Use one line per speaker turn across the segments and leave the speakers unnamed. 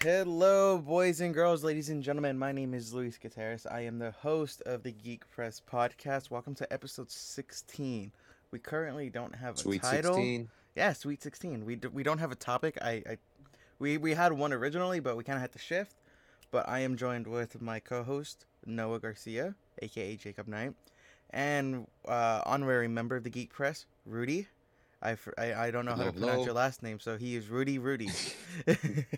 Hello, boys and girls, ladies and gentlemen. My name is Luis Gutierrez. I am the host of the Geek Press podcast. Welcome to episode 16. We currently don't have a
Sweet
title.
16.
Yeah, Sweet 16. We, d- we don't have a topic. I, I we, we had one originally, but we kind of had to shift. But I am joined with my co-host Noah Garcia, aka Jacob Knight, and uh, honorary member of the Geek Press, Rudy. I, fr- I, I don't know how to pronounce your last name, so he is Rudy Rudy.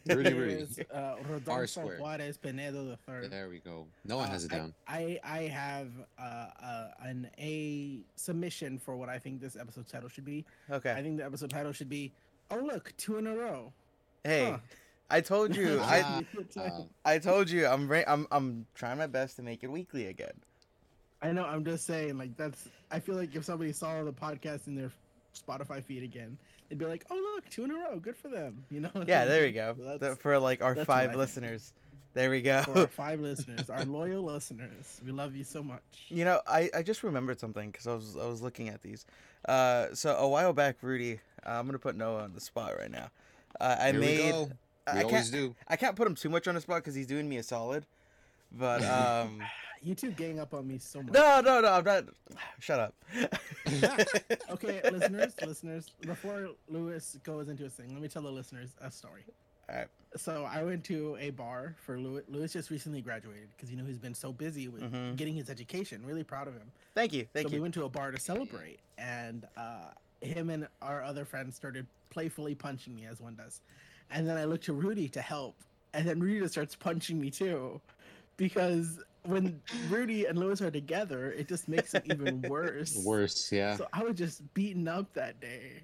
Rudy, Rudy.
is uh, Rodolfo. Juarez Pinedo the third.
There we go. No one has it down.
I, I I have uh, uh, an a submission for what I think this episode title should be.
Okay.
I think the episode title should be, "Oh look, two in a row."
Hey,
Huh.
I told you. I
Ah, uh,
I told you. I'm ra- I'm I'm trying my best to make it weekly again.
I know. I'm just saying, like that's. I feel like if somebody saw the podcast in their Spotify feed again, they'd be like, "Oh look, two in a row. Good for them." You know.
Yeah, there we go.
So that's-
for like our
that's
five listeners. There we go.
for our five listeners, our loyal listeners, we love you so much.
You know, I, I just remembered something because I was I was looking at these. Uh, so a while back, Rudy, uh, I'm gonna put Noah on the spot right now. Uh, I
here
made.
we go. We
I
always
can't
do.
I can't put him too much on the spot because he's doing me a solid. But um,
You two gang up on me so much.
no, no, no, I'm not. Shut up.
okay, listeners, listeners, before Lewis goes into his thing, let me tell the listeners a story.
Alright.
So I went to a bar for Lewis. Lewis just recently graduated because you know he's been so busy with
Mhm.
getting his education. Really proud of him.
Thank you, thank you.
so we went to a bar to celebrate, and uh, him and our other friends started playfully punching me as one does, and then I looked to Rudy to help, and then Rudy just starts punching me too, because when Rudy and Lewis are together, it just makes it even worse.
Worse, yeah.
So I was just beaten up that day.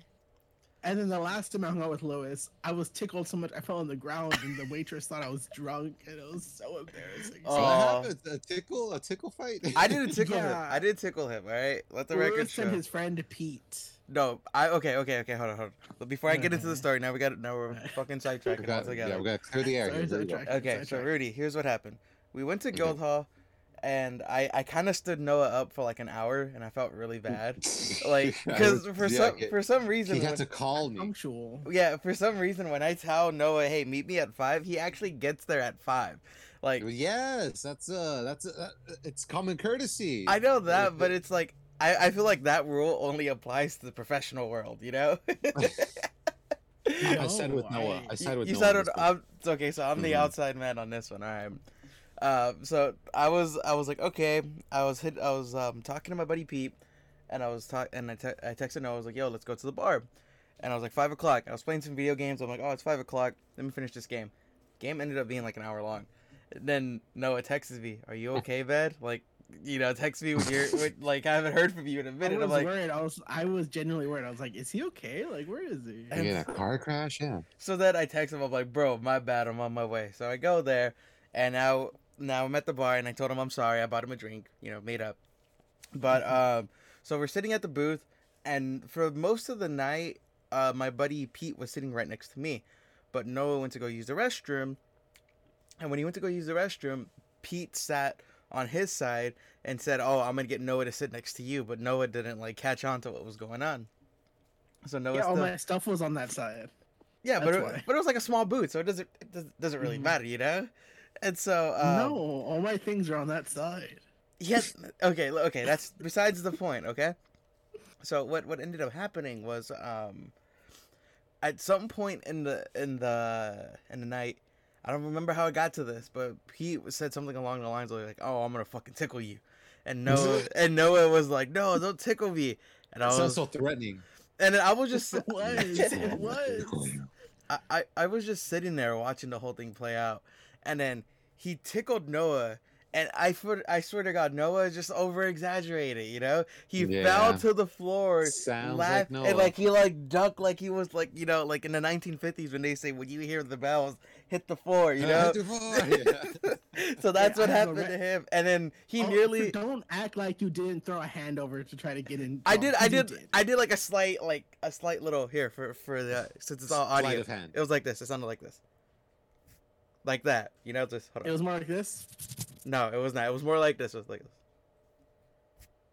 And then the last time I hung out with Luis, I was tickled so much I fell on the ground and the waitress thought I was drunk and it was so embarrassing.
Oh.
So
Aw.
what happened? A tickle? A tickle fight?
I didn't tickle him. I did tickle him. All right, let the
Lewis
record
and
show.
his friend Pete.
No, I okay, okay, okay. Hold on, hold on. But Before I get into the story, now we got now we're fucking
we
sidetracking
got,
altogether.
yeah, we got to clear the air.
Sorry,
here. There we go.
sidetrack.
Okay, so Rudy, here's what happened. We went to Guildhall, and I I kind of stood Noah up for like an hour, and I felt really bad, like because for
yeah,
some
it-
for some reason,
he had
when-
to call me.
Punctual.
yeah, for some reason when I tell Noah, hey, meet me at five, he actually gets there at five. Like
Yes, that's uh, that's uh, it's common courtesy.
I know that, but it's like I I feel like that rule only applies to the professional world, you know.
I said with Noah. I
I-
said with
you
Noah.
said
on
it. I'm, it's okay. So I'm the
Mhm.
outside man on this one. All right. Uh, so I was I was like okay. I was hit. I was um talking to my buddy Pete, and I was talk and I, te- I texted Noah. I was like, yo, let's go to the bar. And I was like five o'clock. I was playing some video games. I'm like, oh, it's five o'clock. Let me finish this game. Game ended up being like an hour long. Then Noah texts me, "Are you okay, bed?" Like, you know, text me when you're with, like I haven't heard from you in a
I
minute.
was
I'm like,
worried. I was I was genuinely worried. I was like, is he okay? Like, where is he?
And-
Yeah, a car crash. Yeah.
So then I text him. I'm like, bro, my bad. I'm on my way. So I go there, and now now I'm at the bar, and I told him I'm sorry. I bought him a drink. You know, made up. But um, so we're sitting at the booth, and for most of the night, uh, my buddy Pete was sitting right next to me, but Noah went to go use the restroom, and when he went to go use the restroom, Pete sat on his side and said, "Oh, I'm gonna get Noah to sit next to you," but Noah didn't like catch on to what was going on. So Noah
yeah, all
still.
my stuff was on that side.
Yeah, but it,
why.
but it was like a small booth, so it doesn't it does- doesn't really
Mhm.
matter, you know. And so um,
no, all my things are on that side.
yes, okay, okay. That's besides the point. Okay, so what what ended up happening was um, at some point in the in the in the night, I don't remember how it got to this, but Pete said something along the lines of like, "Oh, I'm gonna fucking tickle you," and Noah and Noah was like, "No, don't tickle me," and I
It sounds
was
so threatening.
and then I was just
It was. It was.
I, I, I was just sitting there watching the whole thing play out, and then he tickled Noah, and I swear, I swear to God, Noah just over exaggerated. You know, he
Yeah.
fell to the floor,
Sounds
laughed,
like Noah.
and like he like ducked, like he was like you know, like in the 1950s when they say when you hear the bells hit the floor, you uh, know.
Yeah.
so that's
Yeah,
what
I have a
happened
re-
to him, and then he
Oh,
nearly.
don't act like you didn't throw a hand over to try to get in.
I
Oh,
did, I
you
did, I did like a slight, like a slight little here for for the since it's all audio.
of hand.
It was like this. It sounded like this. Like that, you know. Just hold on.
It was more like this.
No, it was not. It was more like this. It was like this.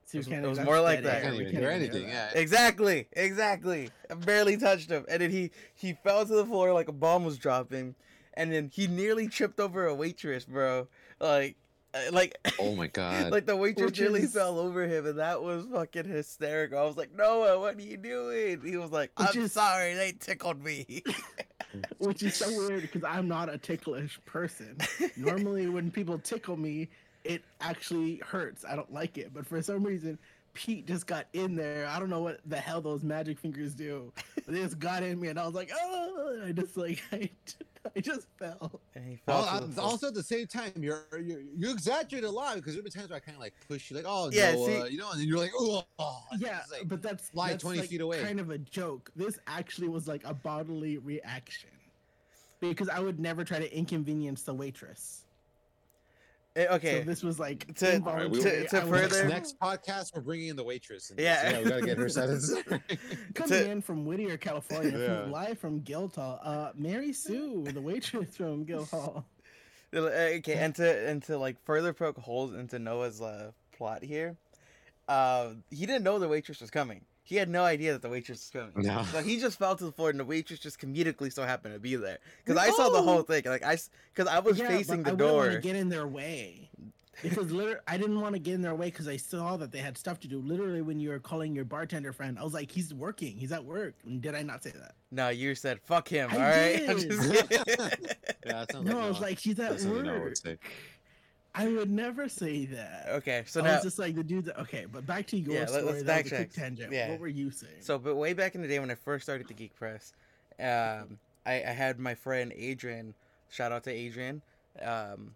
See, we
was- it was more like that.
I
air,
can't even
can't
hear anything.
that.
Yeah.
Exactly, exactly. I barely touched him, and then he he fell to the floor like a bomb was dropping, and then he nearly tripped over a waitress, bro. Like, uh, like,
Oh my god.
like the waitress
Which
nearly
is-
fell over him, and that was fucking hysterical. I was like, Noah, what are you doing? He was like, I'm
is-
sorry, they tickled me.
Which is so weird because I'm not a ticklish person. Normally, when people tickle me, it actually hurts. I don't like it. But for some reason, Pete just got in there. I don't know what the hell those magic fingers do. But they just got in me, and I was like, oh! and I just like, I, I just fell.
and he fell
Well,
the
also at the same time, you're you're you exaggerate a lot because there have been times where I kind of like push you, like, oh
Yeah,
no,
see-
uh, you know, and then you're like, oh,
Yeah,
like-
but that's
fly
that's
20
like
feet away.
Kind of a joke. This actually was like a bodily reaction. Because I would never try to inconvenience the waitress.
Eh, okay,
So this was like
To-
involuntary.
to- to further-
next, next podcast, we're bringing in the waitress. And
Yeah.
yeah, we gotta get her sentence.
Coming
To-
in from Whittier, California,
Yeah.
from, live from Guildhall, uh, Mary Sue, the waitress from Guildhall.
Uh, okay, and to and to like further poke holes into Noah's uh, plot here, uh, he didn't know the waitress was coming. He had no idea that the waitress was coming.
No.
So he just fell to the floor, and the waitress just comedically so happened to be there. Because I saw the whole thing. Like I, because I was
Yeah,
facing
but
the
I wouldn't
door.
want to get in their way. Because literally, I didn't want to get in their way because I saw that they had stuff to do. Literally, when you were calling your bartender friend, I was like, "He's working. He's at work." And did I not say that?
No, you said fuck him.
I
all right. I'm just
yeah, that
No,
like
I was like, "He's at
That's something Noah
work."
Would say.
I would never say that.
okay, so
I
now,
was just like the dude. That, okay, but back to your
Yeah, let-
story.
let's
that was a quick
backtrack.
tangent.
Yeah.
What were you saying?
so but way back in the day when I first started the Geek Press, um, I, I had my friend Adrian. Shout out to Adrian. Um,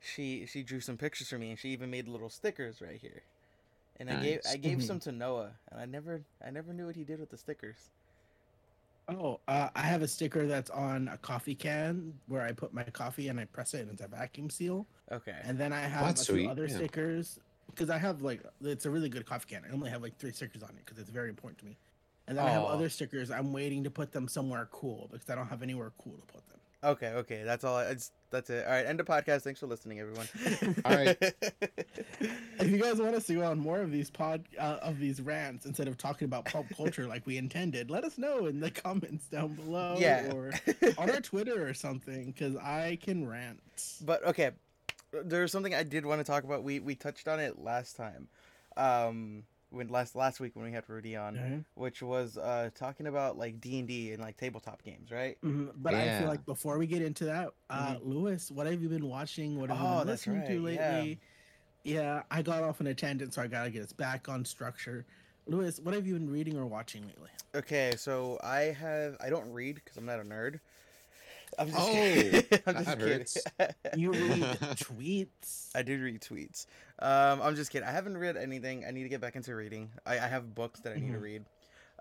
she she drew some pictures for me, and she even made little stickers right here. And I gave I gave
Mhm.
some to Noah, and I never I never knew what he did with the stickers.
Oh, uh, I have a sticker that's on a coffee can where I put my coffee and I press it and it's a vacuum seal.
Okay.
And then I have
That's
a few
sweet,
other
yeah.
stickers because I have like it's a really good coffee can. I only have like three stickers on it because it's very important to me. And then I have other stickers. I'm waiting to put them somewhere cool because I don't have anywhere cool to put them.
Okay, okay, that's all. I, it's that's it. All right, end of podcast. Thanks for listening, everyone.
All right.
If you guys want us to go on more of these pod uh, of these rants instead of talking about pop culture like we intended, let us know in the comments down below
Yeah.
or on our Twitter or something because I can rant.
but okay, there's something I did want to talk about. We we touched on it last time, um, when last last week when we had Rudy on,
Mhm.
which was uh talking about like D and D and like tabletop games, right?
Mhm, But I feel like before we get into that, uh, Lewis, what have you been watching? What have you
Mm-hmm. Oh,
been
that's
listening to
right, yeah.
lately? Yeah. I got off on a tangent, so I gotta get us back on structure. Lewis, what have you been reading or watching lately?
Okay, so I have I don't read because I'm not a nerd. I'm just
Oh,
kidding. I'm just
that
kidding.
hurts.
You read tweets.
I did read tweets. Um, I'm just kidding. I haven't read anything. I need to get back into reading. I, I have books that I need to
Mhm.
read.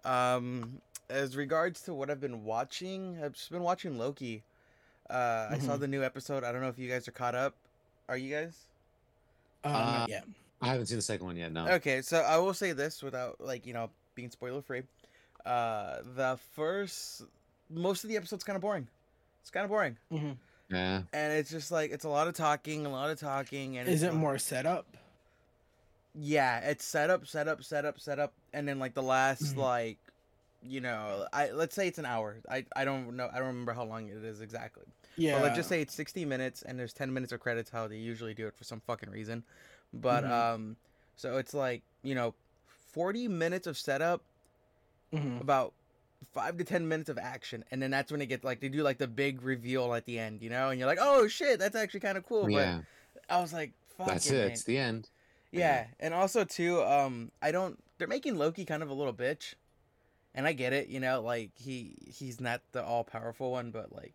Um, as regards to what I've been watching, I've just been watching Loki. Uh, I saw
Mhm.
the new episode. I don't know if you guys are caught up. Are you guys?
Uh,
Uh,
not.
I haven't seen the second one yet. No.
Okay, so I will say this without like you know being spoiler free. Uh, the first most of the episode's kind of boring. It's kind of boring,
Mhm.
Yeah.
and it's just like it's a lot of talking, a lot of talking, and
Is it
like-
more setup?
Yeah, it's set up, set up, set up, set up, and then like the last
Mhm.
like, you know, I let's say it's an hour. I I don't know. I don't remember how long it is exactly.
Yeah.
But let's just say it's sixty minutes, and there's ten minutes of credits. How they usually do it for some fucking reason. But
Mhm.
um, so it's like you know, forty minutes of setup,
Mhm.
about five to ten minutes of action, and then that's when it gets like they do like the big reveal at the end, you know, and you're like, oh shit, that's actually kind of cool.
yeah.
But I was like, fuck
That's
it,
it. It's the end.
Yeah, and also too, um, I don't. They're making Loki kind of a little bitch, and I get it. You know, like he he's not the all powerful one, but like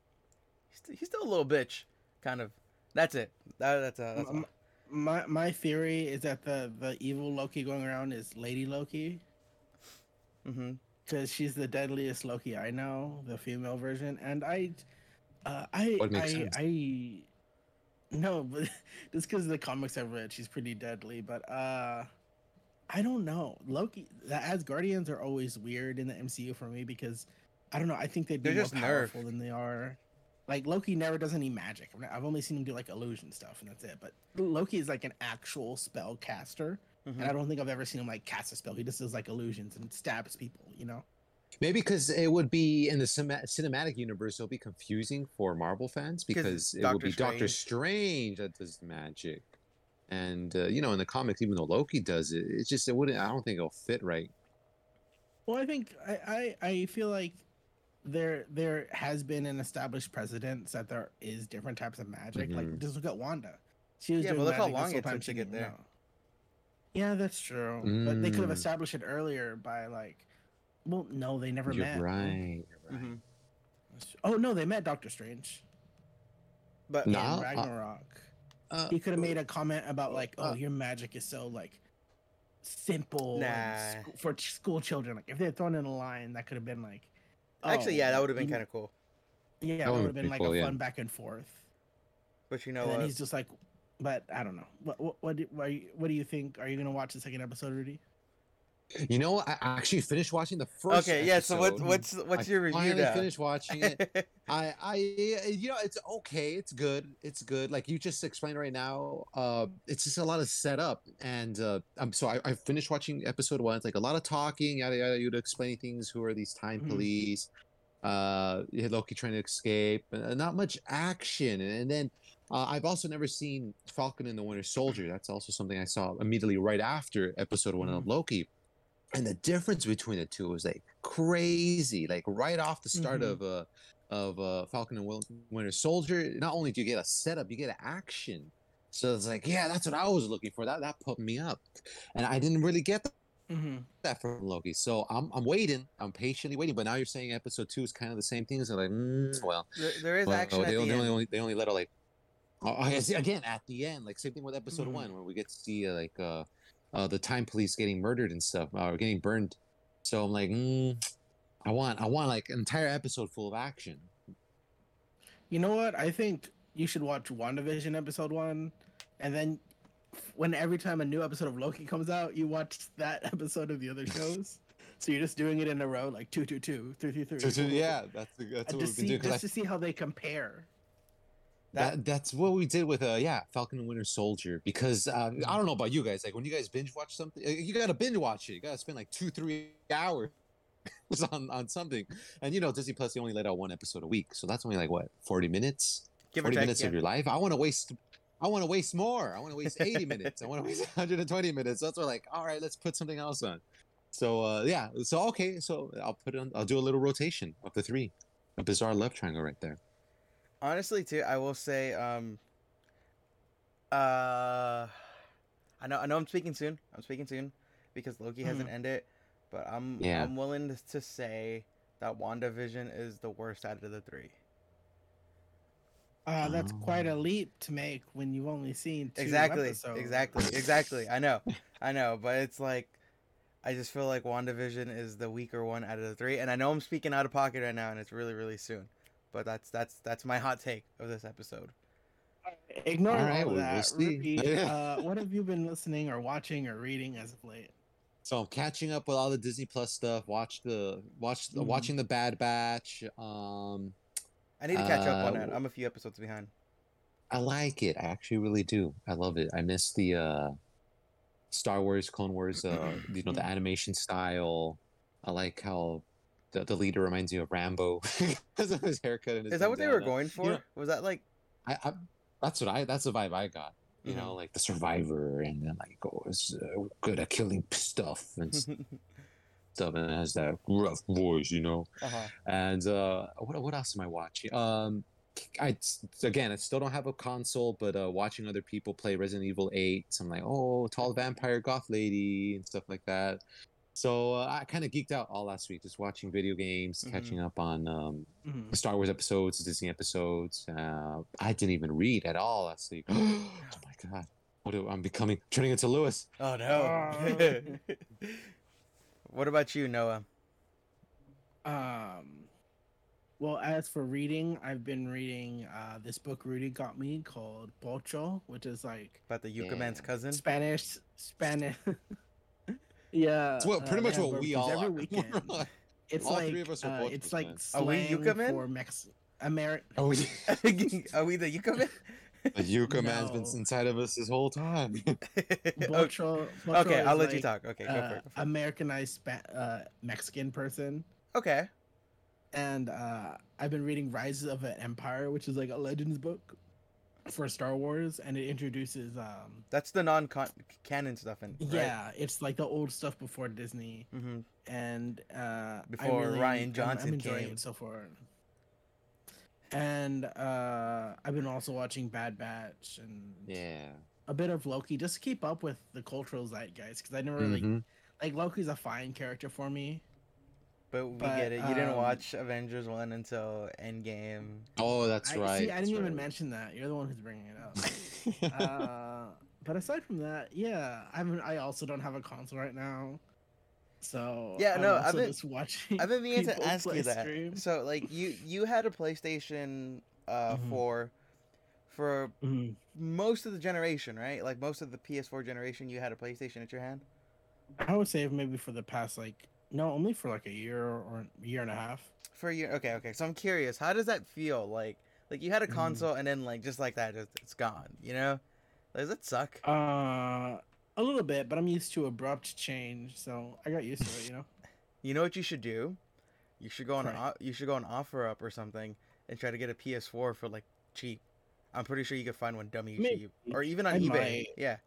he's, st- he's still a little bitch, kind of. That's it. That, that's uh, that's all.
My my theory is that the the evil Loki going around is Lady Loki
Mm-hmm.
Because she's the deadliest Loki I know, the female version, and I, uh, I
What
I? I no, but just because the comics I've read, she's pretty deadly. But uh, I don't know. Loki, the Asgardians are always weird in the MCU for me because I don't know. I think they'd be
They're
more
just nerfed.
powerful than they are. Like Loki never does any magic. I've- I've only seen him do like illusion stuff, and that's it. But Loki is like an actual spell caster,
Mhm.
and I don't think I've ever seen him like cast a spell. He just does like illusions and stabs people. You know.
Maybe because it would be in the cinematic universe, it'll be confusing for Marvel fans because it will
Doctor
be Doctor Strange that does magic, and uh, you know, in the comics, even though Loki does it, it's just it wouldn't. I don't think it'll fit right.
Well, I think I, I, I feel like there there has been an established precedent that there is different types of magic. Like
Mhm.
just look at Wanda. She was
Yeah, but look how long it
time
took to get
didn't
there.
know. Yeah, that's true. But they could have
Mm.
established it earlier by like, well, no, they never
You're
met.
right. You're right.
Mhm.
Oh no, they met Doctor Strange
But
No.
in
uh,
Ragnarok.
Uh,
he could have made a comment about like, "Oh,
uh,
your magic is so like simple
Nah.
sc- for ch- school children." Like, if they had thrown in a line, that could have been like,
actually,
oh,
yeah, that would have been kind of cool.
Yeah,
That
that would
would've
been
been
like
cool,
a
yeah.
fun back and forth.
But you know
and then he's just like, but I don't know. What what what do, what, are you- what do you think? Are you gonna watch the second episode, Rudy?
you know, I I actually finished watching the first.
Okay, yeah. So what, what's what's
I
your review
finally
now?
finished watching it. I, I, you know, it's okay. It's good. It's good. Like you just explained right now, uh, it's just a lot of setup. And uh, I'm so I, I finished watching episode one. It's like a lot of talking, yada yada. You'd explaining things. Who are these time
Mhm.
police? Uh, you had Loki trying to escape. Uh, not much action. And then uh, I've also never seen Falcon and the Winter Soldier. That's also something I saw immediately right after episode one of Loki. And the difference between the two was like crazy. Like right off the start
Mhm.
of uh of uh Falcon and Winter Soldier, not only do you get a setup, you get an action. So it's like, yeah, that's what I was looking for. That that put me up, and I didn't really get
Mm-hmm.
that from Loki. So I'm I'm waiting. I'm patiently waiting. But now you're saying episode two is kind of the same thing. So like, mm, well,
There, there is
well,
action
they,
at
only,
the end.
only they only let her like. Oh, I guess again at the end, like same thing with episode
Mhm.
one, where we get to see uh, like uh, uh, the time police getting murdered and stuff, or getting burned. So I'm like, mm, I want, I want like an entire episode full of action.
You know what? I think you should watch WandaVision episode one, and then when every time a new episode of Loki comes out, you watch that episode of the other shows. so you're just doing it in a row, like two, two, two, three, three, three.
Yeah, that's the, that's what we've
just
been
see,
doing. 'cause I-
just to see how they compare.
That, that's what we did with uh yeah Falcon and Winter Soldier because uh, I don't know about you guys like when you guys binge watch something uh, you gotta binge watch it you gotta spend like two three hours on on something and you know Disney Plus they only let out one episode a week so that's only like what forty minutes
Give
40
take,
minutes
yeah.
of your life. I want to waste. I want to waste more. I want to waste 80 minutes. I want to waste 120 minutes. That's why, we're like, all right, let's put something else on. So, uh, yeah. So, okay. So, I'll put it on. I'll do a little rotation of the three. A bizarre love triangle right there.
Honestly, too, I will say, um, uh, I know, I know, I'm speaking soon. I'm speaking soon because Loki hasn't ended, but I'm,
Yeah.
I'm willing to, to say that WandaVision is the worst out of the three.
Uh, that's quite a
Oh.
leap to make when you've only seen two
exactly,
episodes.
exactly, exactly. Exactly. I know, I know, but it's like, I just feel like WandaVision is the weaker one out of the three, and I know I'm speaking out of pocket right now, and it's really, really soon, but that's that's that's my hot take of this episode.
Ignore
All
all,
right,
of
we'll- we'll
that.
Rudy,
uh, what have you been listening or watching or reading as of late?
So I'm catching up with all the Disney Plus stuff. Watch the watch the
Mhm.
watching the Bad Batch. Um,
I need to catch up on
Uh,
that. I'm a few episodes behind.
I like it. I actually really do. I love it. I miss the uh, Star Wars, Clone Wars. Uh, you know the animation style. I like how the, the leader reminds you of Rambo because of his haircut and his.
Is that what they were going for?
know-
Was that like?
I, I that's what I that's the vibe I got. You
Mm-hmm.
know, like the survivor, and then like oh, it's uh, good at killing stuff and stuff, and it has that rough voice, you know.
uh-huh.
And uh, what what else am I watching? Um, I again, I still don't have a console, but uh, watching other people play Resident Evil Eight, so I'm like, oh, tall vampire goth lady and stuff like that. So uh, I kind of geeked out all last week, just watching video games,
Mhm.
catching up on um,
Mhm.
Star Wars episodes, Disney episodes. Uh, I didn't even read at all last week. oh my god, what do, I'm becoming turning into Lewis.
Oh no. what about you, Noah?
Um, well, as for reading, I've been reading uh, this book Rudy got me called Pocho, which is like
About the Yucca Man's cousin?
Spanish, Spanish. yeah,
It's what
uh,
pretty much
they
what we
barbecues
all
every
are.
weekend. It's
All
like
three of us are
uh, it's like
man.
Are we
slang
Yucca men?
for Mex American.
oh, yeah.
Are we the Yucca Man?
The Yucca man's been inside of us this whole time.
okay,
Pocho, Pocho
okay, I'll
is
let you talk. Okay, go for
uh,
it. Go for it.
Americanized Spa- uh, Mexican person.
Okay.
and uh, I've been reading Rise of an Empire, which is like a Legends book for Star Wars, and it introduces um,
That's the non canon stuff and right?
yeah, it's like the old stuff before Disney,
hmm
and uh,
Before
really-
Rian
I'm-
Johnson
I'm,
came.
it so far. And uh, I've been also watching Bad Batch and
Yeah.
a bit of Loki just to keep up with the cultural zeitgeist because I never really
Mhm.
like Loki's a fine character for me.
But we
But,
get it. You didn't
um,
watch Avengers 1 until Endgame.
Oh, that's
I,
right.
See, I didn't
that's
even
right.
mention that. You're the one who's bringing it up. uh, but aside from that, yeah, I'm. I also don't have a console right now, so
Yeah,
I'm
no, I've been-
just watching.
I've been meaning to ask you that.
streams.
So, like, you you had a PlayStation uh,
Mhm.
for for
Mhm.
most of the generation, right? Like most of the PS4 generation, you had a PlayStation at your hand.
I would say maybe for the past like no, only for like a year or a year and a half.
For you, okay, okay. So I'm curious, how does that feel? Like, like you had a
Mhm.
console and then like just like that, just, it's gone. You know, does that suck?
Uh, a little bit, but I'm used to abrupt change, so I got used to it. You know.
You know what you should do? You should go on
Right.
you should go on OfferUp or something and try to get a PS4 for like cheap. I'm pretty sure you could find one dummy
Maybe.
cheap, or even on
I
eBay.
might.
Yeah.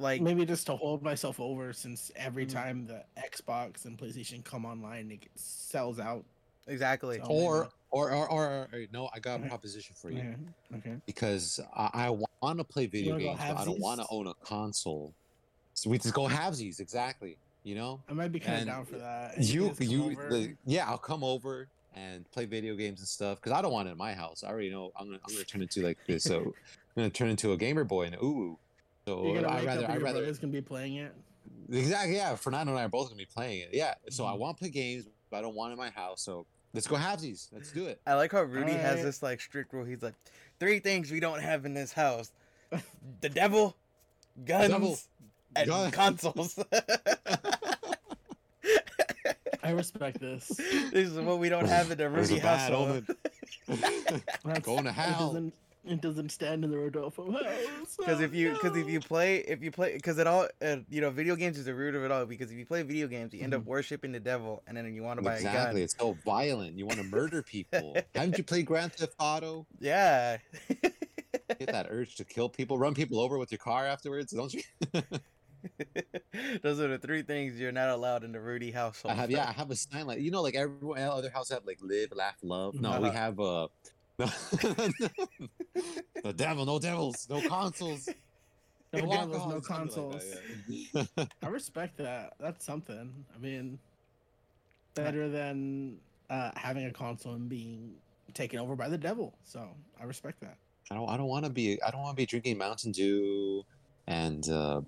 Like
Maybe just to hold myself over, since every
Mhm.
time the Xbox and PlayStation come online, it sells out.
exactly.
So-
Or, or, or, or, or, no, I got a proposition for you.
Yeah. Okay.
because I, I want to play video games, but I don't want to own a console. So we just go halvesies, exactly. You know,
I might be kind of down for that. and
you, you, the, yeah, I'll come over and play video games and stuff because I don't want it in my house. I already know I'm gonna, I'm gonna turn into like this. So I'm gonna turn into a gamer boy and ooh. So I
wake
rather, I
and
rather,
brother's gonna be playing it.
exactly, yeah. Fernando and I are both gonna be playing it. Yeah. So I
Mhm.
want to play games, but I don't want it in my house. So let's go halvesies. Let's do it.
I like how Rudy has this like strict rule. He's like, three things we don't have in this house: the devil, guns,
Devil,
and
gun-
consoles.
I respect this.
this is what we don't have in the Rudy
bad
household.
That's-
Going to hell.
Doesn't, it doesn't stand in the Rodolfo house.
Because if
Oh,
you, because if you play, if you play, because it all, uh, you know, video games is the root of it all. Because if you play video games, you end up
Mhm.
worshiping the devil, and then you want to buy a
Exactly. It's so violent. You want to murder people. Haven't you played Grand Theft Auto?
Yeah.
Get that urge to kill people, run people over with your car afterwards, don't you?
Those are the three things you're not allowed in the Rudy household.
I have yeah, I have a sign like you know, like everyone other house have like live, laugh, love. No, we
Uh-huh.
have uh the devil, no devils, no consoles.
no devils, no
like
consoles.
that, yeah.
I respect that. That's something. I mean, better than uh, having a console and being taken over by the devil. So I respect that.
I don't I don't want to be I don't want to be drinking Mountain Dew and uh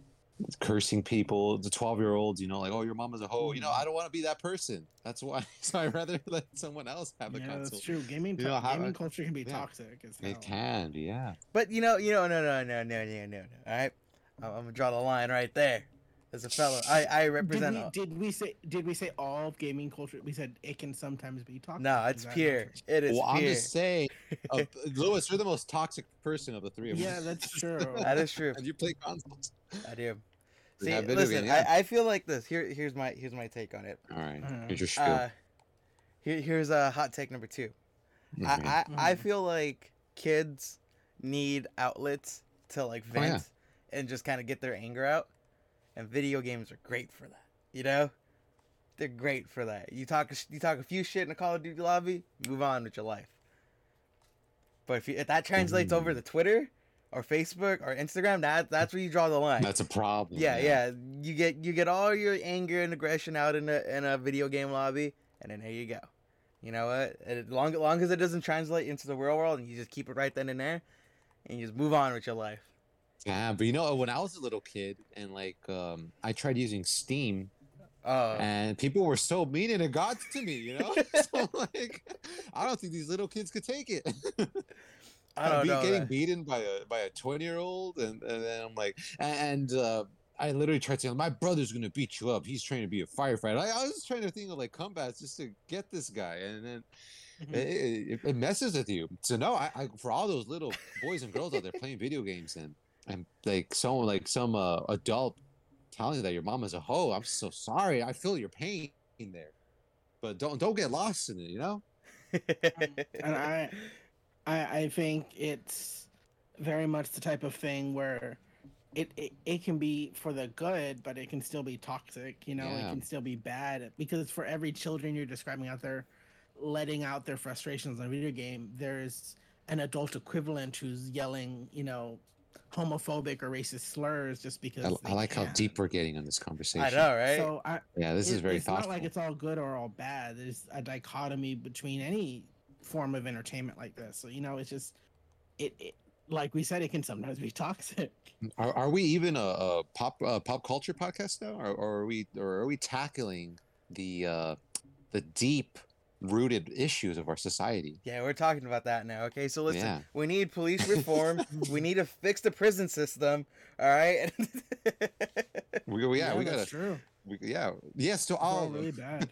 cursing people the 12 year olds you know like oh your mom is a hoe you know mm-hmm. i don't want to be that person that's why so i'd rather let someone else have the
yeah,
console
that's true. Gaming,
You know,
to-
how-
culture can be
yeah.
toxic.
It can yeah
But you know, you know, no, no, no, no, no, no, no. All right, I'm, I'm gonna draw the line right there. As a fellow, I, I
Did
represent.
we,
all-
did we say did we say all of gaming culture? We said it can sometimes be toxic.
no, it's pure.
not
It is
well i'm just saying uh, lewis you're the most toxic person of the three
true?
of us
Yeah, that's true.
That is true.
and you play consoles
I do. See,
have video
listen,
game, yeah.
I, I feel like this. Here, here's my here's my take on it.
all right
Uh,
here's your spiel
Uh, here, here's a hot take number two.
Okay.
I, I, I
Mhm.
feel like kids need outlets to like
Oh, yeah.
vent and just kind of get their anger out, and video games are great for that. You know, they're great for that. You talk you talk a few shit in a Call of Duty lobby, move on with your life. But if you, if that translates over
Mhm.
to Twitter or Facebook or Instagram, that that's where you draw the line.
that's a problem
yeah, yeah. You get you get all your anger and aggression out in a in a video game lobby, and then there you go. You know what? As long, long as it doesn't translate into the real world, and you just keep it right then and there, and you just move on with your life.
Yeah but you know when i was a little kid and like um i tried using steam
Oh,
and people were so mean and it got to me, you know. so like, I don't think these little kids could take it.
I don't
Be-
know.
Getting
that.
beaten by a by a twenty year old, and and then I'm like, and uh, I literally tried saying, my brother's gonna beat you up. He's trying to be a firefighter. I, I was trying to think of like comebacks just to get this guy, and then.
Mhm.
It, it, it messes with you. So no, I, I for all those little boys and girls out there playing video games and and like someone like some uh, adult telling you that your mom is a hoe. I'm so sorry. I feel your pain there. but don't don't get lost in it. You know.
and I, I, I think it's very much the type of thing where it, it it can be for the good, but it can still be toxic. You know,
Yeah.
it can still be bad because for every children you're describing out there, letting out their frustrations on a video game, there's an adult equivalent who's yelling, you know, homophobic or racist slurs just because.
I, I like how deep we're getting on this conversation.
I know, right?
So I,
Yeah, this is very
it's
thoughtful.
not like it's all good or all bad. There's a dichotomy between any form of entertainment like this. So you know, it's just it, it like we said, it can sometimes be toxic.
Are, are we even a, a pop uh, pop culture podcast now, or, or are we or are we tackling the uh, the deep rooted issues of our society?
yeah, we're talking about that now. Okay, so listen,
Yeah.
we need police reform. we need to fix the prison system. All right.
We, we- yeah, we gotta
true.
we, yeah yes to
all
all of
really bad.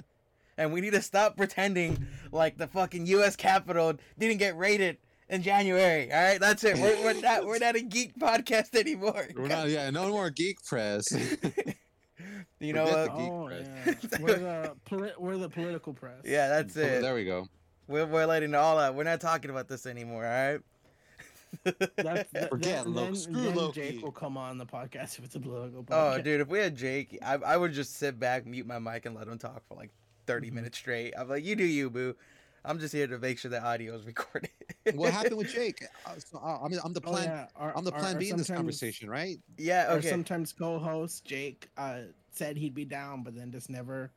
and we need to stop pretending like the fucking U.S. Capitol didn't get raided in January. All right, that's it. We're, we're not we're not a geek podcast anymore.
We're not yeah no more geek press.
You know
Forget
what?
geek
oh
press.
yeah, we're the poli- we're the political press.
Yeah, that's
Oh,
it.
there we go.
We're, we're letting it all out. We're not talking about this anymore. All right.
That's, that,
Forget
then,
Loki.
then,
Screw
then
Loki.
Jake will come on the podcast if it's a political
Oh, dude, if we had Jake, I, I would just sit back, mute my mic, and let him talk for like 30
Mhm.
minutes straight. I'm like, you do you, boo. I'm just here to make sure the audio is recorded.
What happened with Jake? Uh, so, uh, I mean, I'm the
Oh,
plan.
yeah. Our-
I'm the plan
our
B in this conversation, right?
yeah,
Our
okay.
sometimes co-host Jake uh, said he'd be down, but then just never.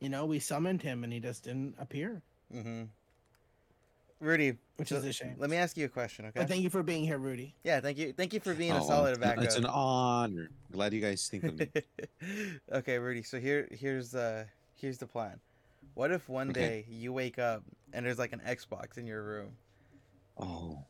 You know, we summoned him and he just didn't appear,
Mm-hmm. Rudy,
which
so
is a shame.
let me ask you a question, okay?
But thank you for being here, Rudy.
yeah, thank you. Thank you for being a
Oh,
solid
it's- It's an honor. Glad you guys think of me.
okay, Rudy. So here, here's uh, here's the plan. What if one
Okay.
day you wake up and there's like an Xbox in your room?
Oh.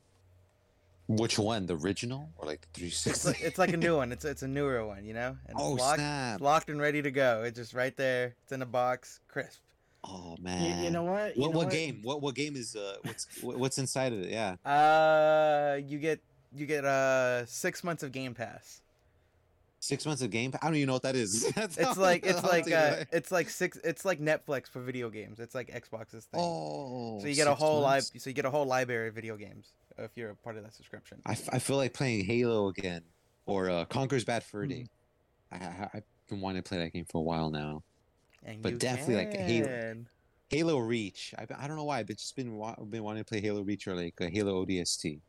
Which one? The original or like the
It's
360?
like, it's like a new one. It's it's a newer one, you know. And
oh
it's locked,
snap!
it's locked and ready to go. It's just right there. It's in a box, crisp.
Oh man.
you know what? You
what
know
what game? What what game is uh what's what's inside of it? Yeah.
Uh, you get you get uh six months of Game Pass.
Six months of game. I don't even know what that is. That's
It's like it's like uh, it's like six. It's like Netflix for video games. It's like Xbox's thing.
Oh.
so you get a whole live. So you get a whole library of video games if you're a part of that subscription.
I, f- I feel like playing Halo again or uh, Conker's Bad Fur
Hmm.
Day. I, I I've been wanting to play that game for a while now.
And
but definitely, like, Halo. Halo Reach. I, I don't know why. I've been- just been wa- been wanting to play Halo Reach or like uh, Halo ODST.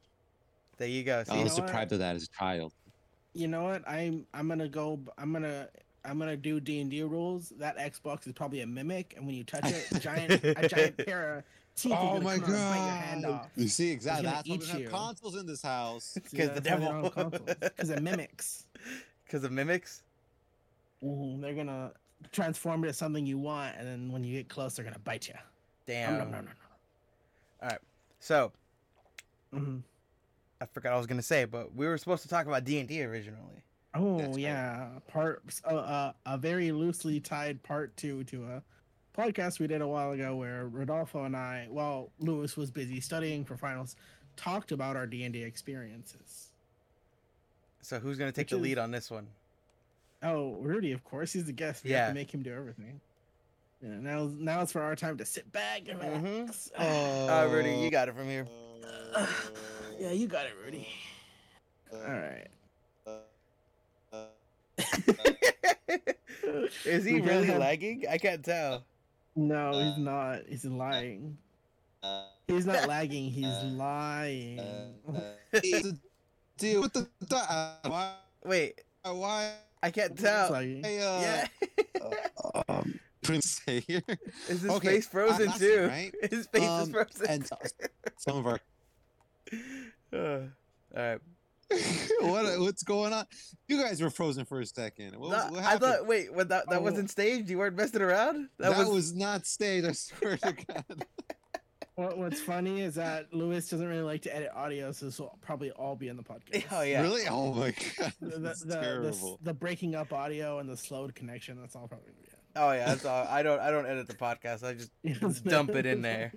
There you go. See,
I was
know what?
deprived of that as a child.
You know what? I'm I'm gonna go. I'm gonna I'm gonna do D and D rules. That Xbox is probably a mimic, and when you touch it, a giant a giant pair of teeth. are
Oh
gonna
my
come out and bite your hand
god!
off.
You see exactly that's why we
eat
don't have consoles in this house.
See,
'Cause the
that's why they're
devil.
on consoles, Because it mimics.
because of mimics.
Mhm, They're gonna transform into something you want, and then when you get close, they're gonna bite you.
Damn.
No, no, no, All right.
So
no.
I forgot what I was gonna say, but we were supposed to talk about D and D originally.
Oh
That's right.
yeah, part uh, uh, a very loosely tied part two to a podcast we did a while ago where Rodolfo and I, while Lewis was busy studying for finals, talked about our D and D experiences.
So who's gonna take
Which
the
is-
lead on this one?
Oh, Rudy, of course, he's the guest. We have
Yeah.
to make him do everything. Yeah, now now it's for our time to sit back and
Mhm.
relax.
Uh, Rudy, you got it from here.
yeah, you got it, Rudy. All right.
Is he
We gotta
really
have-
lagging? I can't tell.
No, he's not. He's lying. He's not lagging. He's lying.
Deal with the uh, why
Wait,
why
I can't tell.
lagging.
Uh,
Yeah.
um, Prince here
Is his
Okay,
face frozen
last
too?
thing, right?
His face is
Um,
frozen.
and some of our
Uh, all right.
what what's going on? You guys were frozen for a second. What, was,
No,
what
I thought. Wait, what, that that
Oh.
wasn't staged. You weren't messing around.
that, was... not staged. I swear to God.
What, what's funny is that Lewis doesn't really like to edit audio, so this will probably all be in the podcast.
Oh yeah.
Really? Oh my God.
The, the,
That's
the, the,
terrible.
the breaking up audio and the slowed connection, that's all probably going to
Oh yeah. That's all. I don't. I don't edit the podcast. I just
be
dump it in there.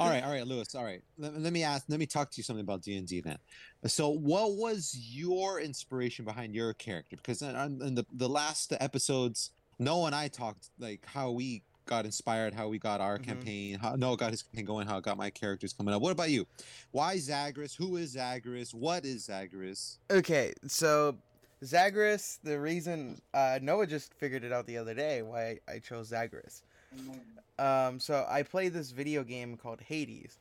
All right, all right, Lewis. All right. Let, let me ask. Let me talk to you something about D and D then. So, what was your inspiration behind your character? Because in, in the the last episodes Noah and I talked like how we got inspired, how we got our
Mhm.
campaign, how Noah got his campaign going, how I got my characters coming up. What about you? Why Zagreus? Who is Zagreus? What is Zagreus?
Okay, so Zagreus, the reason uh, Noah just figured it out the other day why I chose Zagreus. Um, so I play this video game called Hades,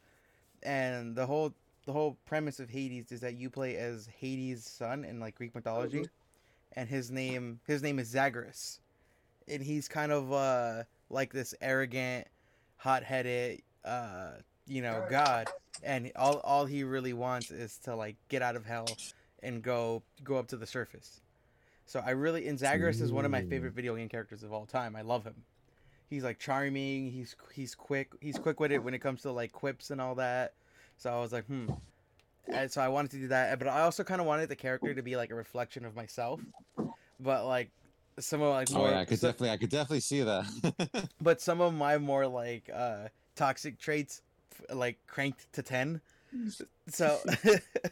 and the whole the whole premise of Hades is that you play as Hades' son in like Greek mythology, and his name his name is Zagreus, and he's kind of uh like this arrogant, hot headed uh you know god, and all all he really wants is to like get out of hell and go go up to the surface. So I really and Zagreus is one of my favorite video game characters of all time. I love him. He's like charming. He's he's quick. He's quick with it when it comes to like quips and all that. So I was like, hmm. And so I wanted to do that, but I also kind of wanted the character to be like a reflection of myself. But like some of like more, Oh
yeah, I could
so-
definitely, I could definitely see that.
but some of my more like uh toxic traits like cranked to 10 so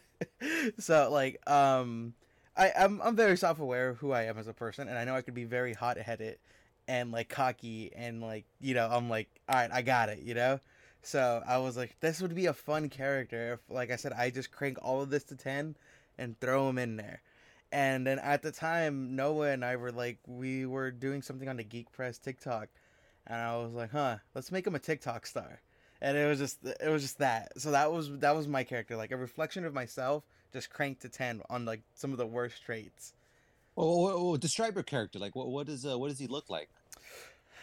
so like um i i'm, I'm very self-aware of who i am as a person and i know i could be very hot-headed and like cocky and like you know i'm like all right i got it you know so i was like this would be a fun character if like i said i just crank all of this to 10 and throw him in there and then at the time noah and i were like we were doing something on the geek press tiktok and I was like, "Huh, let's make him a TikTok star." And it was just it was just that. So that was that was my character, like a reflection of myself, just cranked to 10 on like some of the worst traits.
well, well, well, describe your character. Like, what, what is, uh, what does he look like?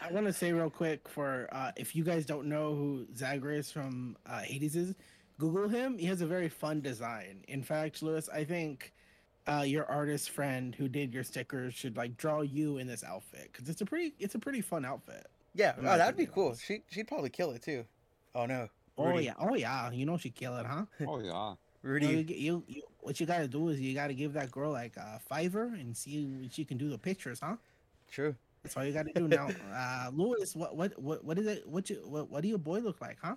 I want to say real quick for uh, if you guys don't know who Zagreus from uh, Hades is, Google him. He has a very fun design. In fact, Lewis, I think uh, your artist friend who did your stickers should like draw you in this outfit because it's a pretty it's a pretty fun outfit.
Yeah, oh, that'd be cool. She she'd probably kill it too. Oh no,
Oh yeah, oh yeah, you know she kill it, huh?
Oh yeah.
You, know, you,
Rudy.
you, you what you gotta do is you gotta give that girl like a fiver and see what she can do the pictures, huh?
True.
That's all you gotta do now. uh, Lewis, what what what what is it? What you what, what do your boy look like, huh?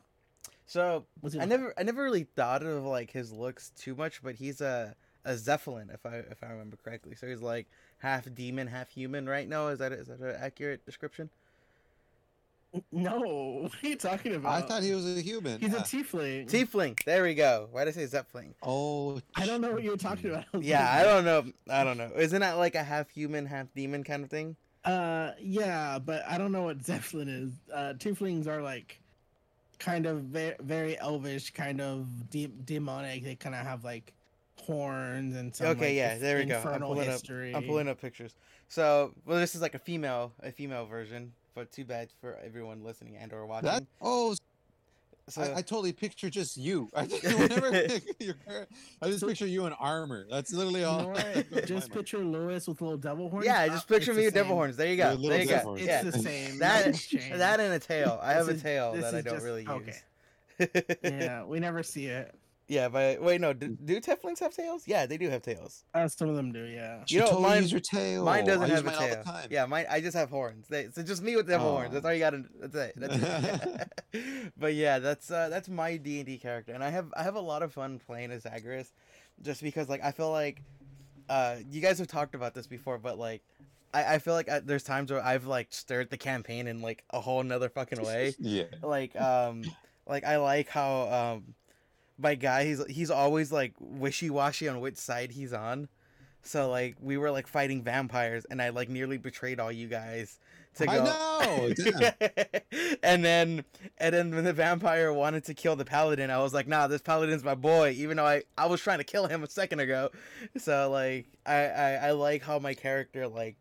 So I
look
never I never really thought of like his looks too much, but he's a a Zeppelin if I if I remember correctly. So he's like half demon, half human, right? now, is that is that an accurate description?
No, what are you talking about?
I thought he was a human.
he's a
yeah.
tiefling.
Tiefling. There we go. Why did I say Zeppelin?
Oh.
I don't know what you're talking about.
Yeah, I don't know. I don't know. Isn't that like a half human, half demon kind of thing?
Uh, yeah, but I don't know what Zeppelin is. Uh, tieflings are like kind of very, very elvish, kind of de- demonic. They kind of have like horns and some.
okay,
like,
yeah,
inf-
there we go. I'm pulling up. I'm pulling up pictures. So, well, this is like a female, a female version, but too bad for everyone listening and or watching.
That oh,
so,
I, I totally picture just you. I think whenever your, I just picture you in armor. That's literally
You
all.
know what? Just picture Lewis with little devil horns.
yeah, just picture
it's
me
the
with devil horns. There you go.
little
There you go.
horns.
It's
Yeah,
the same.
that
nothing's
that and a tail. I have
This
a tail that I don't
just-
really use.
okay. yeah, we never see it.
Yeah, but wait, no. Do, do Tieflings have tails? Yeah, they do have tails.
Uh, some of them do, yeah.
You
You know,
totally
mine-
use your tail.
Mine doesn't
I use
have a
mine all the
tail.
time.
Yeah, mine. I just have horns. They, so just me with devil horns. That's all you gotta. That's it. That's it. but yeah, that's uh, that's my D and D character, and I have I have a lot of fun playing as Zagreus, just because like I feel like, uh, you guys have talked about this before, but like. I, I feel like I, there's times where I've like stirred the campaign in like a whole nother fucking way.
yeah.
like um like I like how um my guy he's he's always like wishy washy on which side he's on. So like we were like fighting vampires and I like nearly betrayed all you guys to go.
I know.
And then and then when the vampire wanted to kill the paladin, I was like, nah, this paladin's my boy, even though I, I was trying to kill him a second ago. So like I, I, I like how my character like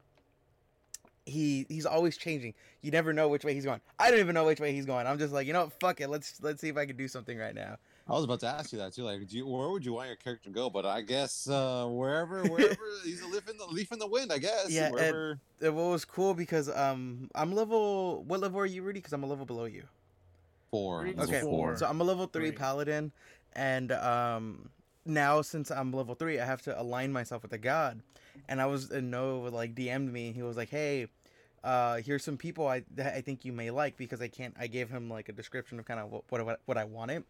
he he's always changing. You never know which way he's going. I don't even know which way he's going. I'm just like, you know what, fuck it. Let's let's see if I can do something right now.
I was about to ask you that too. Like, do you, where would you want your character to go? But I guess uh, wherever, wherever he's a leaf in the leaf in the wind. I guess.
Yeah, and-
Wherever.
It was cool because um I'm level what level are you, Rudy? Because I'm a level below you.
four.
Read
Okay,
four.
So I'm a level three
Three.
paladin, and um, now since I'm level three, I have to align myself with a god. And I was and Noah like DM'd me. He was like, "Hey, uh, here's some people I that I think you may like because I can't." I gave him like a description of kind of what what, what I wanted,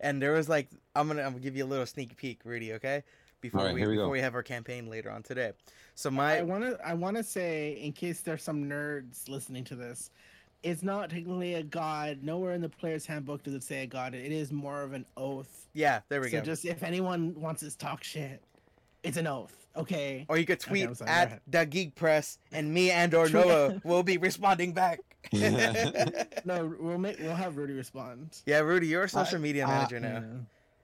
and there was like I'm gonna I'm gonna give you a little sneak peek, Rudy. Okay, before
Alright,
we,
we
before
go.
we have our campaign later on today. So my I
want to I want to say in case there's some nerds listening to this, it's not technically a god. Nowhere in the player's handbook does it say a god. It is more of an oath.
yeah, there we
so
go.
So just if anyone wants to talk shit, it's an oath. Okay.
or you could tweet
I'm sorry,
at
ahead.
the Geek Press, and me and or Noah will be responding back.
No, we'll make we'll have Rudy respond.
yeah, Rudy, you're a social media
uh,
manager now.
Yeah.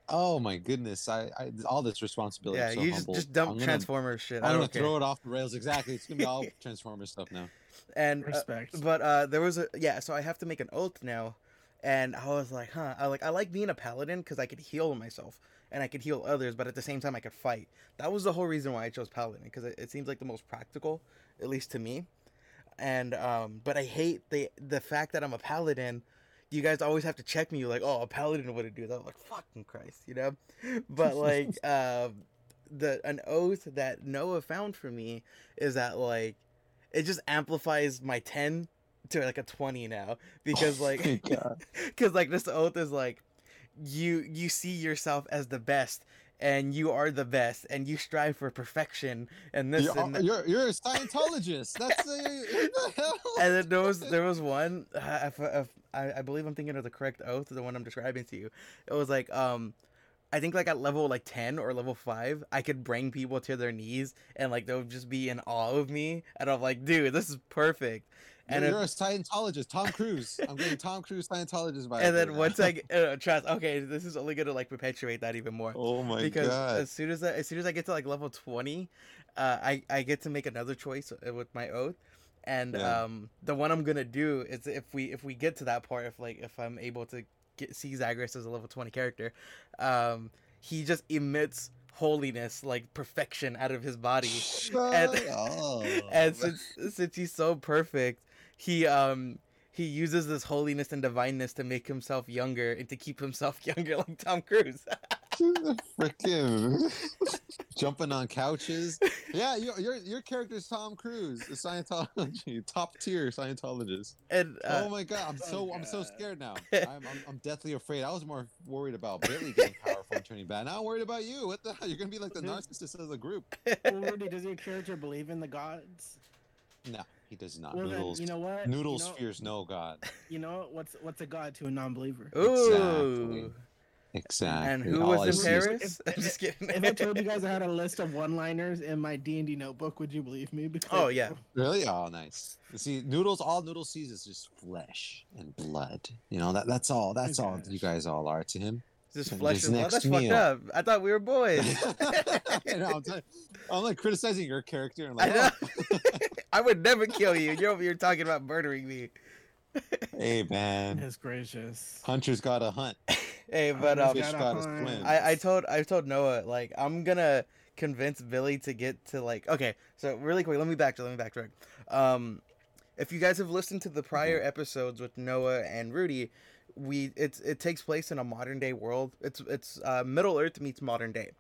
Oh my goodness! I, I all this responsibility.
Yeah,
so
you just,
humbled.
just
I'm
dump
gonna-
Transformers shit.
I'm
I
gonna
don't care.
throw it off the rails. Exactly. It's gonna be all Transformer stuff now.
And uh,
Respect.
but uh, there was a yeah, so I have to make an oath now, and I was like, huh, I like I like being a paladin because I could heal myself and I could heal others, but at the same time I could fight. That was the whole reason why I chose paladin because it, it seems like the most practical, at least to me. And um, but I hate the the fact that I'm a paladin. You guys always have to check me You're like, oh, a paladin wouldn't do that. I'm like, fucking Christ, you know. But like, um, the an oath that Noah found for me is that like it just amplifies my 10 to like a 20 now because
Oh
like because like this oath is like you you see yourself as the best and you are the best and you strive for perfection and this
You're,
and, that.
you're you're a Scientologist. That's a, the hell?
and then there was there was one if, I, I believe i'm thinking of the correct oath the one i'm describing to you it was like um i think like at level like 10 or level 5 i could bring people to their knees and like they'll just be in awe of me and i'm like dude this is perfect and
you're,
if-
you're a Scientologist, Tom Cruise. I'm getting Tom Cruise Scientologist vibe.
and then
right
once. I get, uh, trust, okay, this is only gonna like perpetuate that even more.
oh my god.
because
god,
as soon as I, as soon as I get to like level twenty, uh, I I get to make another choice uh, with my oath, and
Yeah.
um the one I'm gonna do is if we if we get to that part, if like if I'm able to get see Zagreus as a level twenty character, um he just emits holiness like perfection out of his body,
Shut
and-
up.
and since since he's so perfect, he um he uses this holiness and divineness to make himself younger and to keep himself younger like Tom Cruise.
freaking jumping on couches. Yeah, your your your character's Tom Cruise, a Scientology top tier Scientologist.
and uh,
oh my god, I'm
oh
so I'm so scared now. I'm, I'm I'm deathly afraid. I was more worried about Billy getting powerful and turning bad. Now I'm worried about you. What the hell? You're gonna be like the narcissist of the group.
well, Rudy, does your character believe in the gods?
No, he does not.
Well,
Noodles.
then you know what?
Noodles
you know,
fears no god.
You know what's what's a god to a non-believer?
ooh.
Exactly.
And who
All
was
I
in
see is-
if-
I'm just kidding.
If I told you guys I had a list of one-liners in my D and D notebook, would you believe me? Because
Oh, yeah.
Really? Oh, nice. See, noodles. All noodles sees is just flesh and blood. You know that. That's all. That's all
gosh.
you guys all are to him.
It's just
His
flesh and blood.
next
That's fucked
meal.
up. I thought we were boys.
I know, I'm, telling- I'm like criticizing your character and
I
like,
know.
oh,
I would never kill you. You're over here talking about murdering me.
hey man,
Goodness gracious.
hunter's got to hunt.
Hey, but
Hunter's
um,
Fish
gotta
got his
hunt.
I, I told I told Noah like I'm gonna convince Billy to get to like okay so really quick let me backtrack let me backtrack um if you guys have listened to the prior episodes with Noah and Rudy we it's it takes place in a modern day world it's it's uh, Middle Earth meets modern day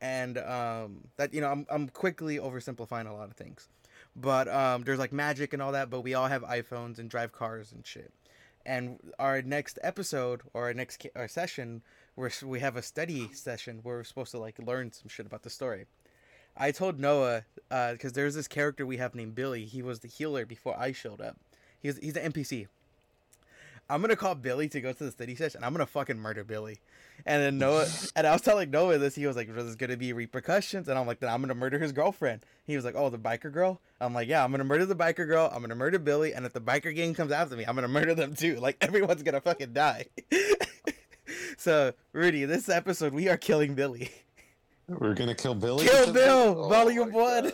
and um that you know I'm I'm quickly oversimplifying a lot of things but um there's like magic and all that but we all have iPhones and drive cars and shit and our next episode or our next our session where we have a study session where we're supposed to like learn some shit about the story. I told Noah because there's this character we have named Billy. He was the healer before I showed up. He's he's an NPC. I'm gonna call Billy to go to the study session. I'm gonna fucking murder Billy. And then Noah and I was telling Noah this. He was like, "There's gonna be repercussions," and I'm like, "Then I'm gonna murder his girlfriend." He was like, "Oh, the biker girl." I'm like, "Yeah, I'm gonna murder the biker girl. I'm gonna murder Billy, and if the biker gang comes after me, I'm gonna murder them too. Like everyone's gonna fucking die." so, Rudy, this episode we are killing Billy.
We're gonna kill Billy.
Kill Bill,
this?
Volume
my
One.
God.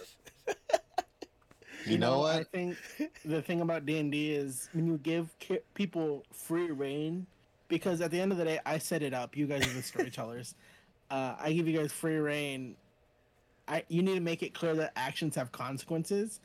You, know,
I
what?
I think the thing about D and D is when you give ki- people free reign, because at the end of the day, I set it up. You guys are the storytellers. uh, I give you guys free reign. I you need to make it clear that actions have consequences.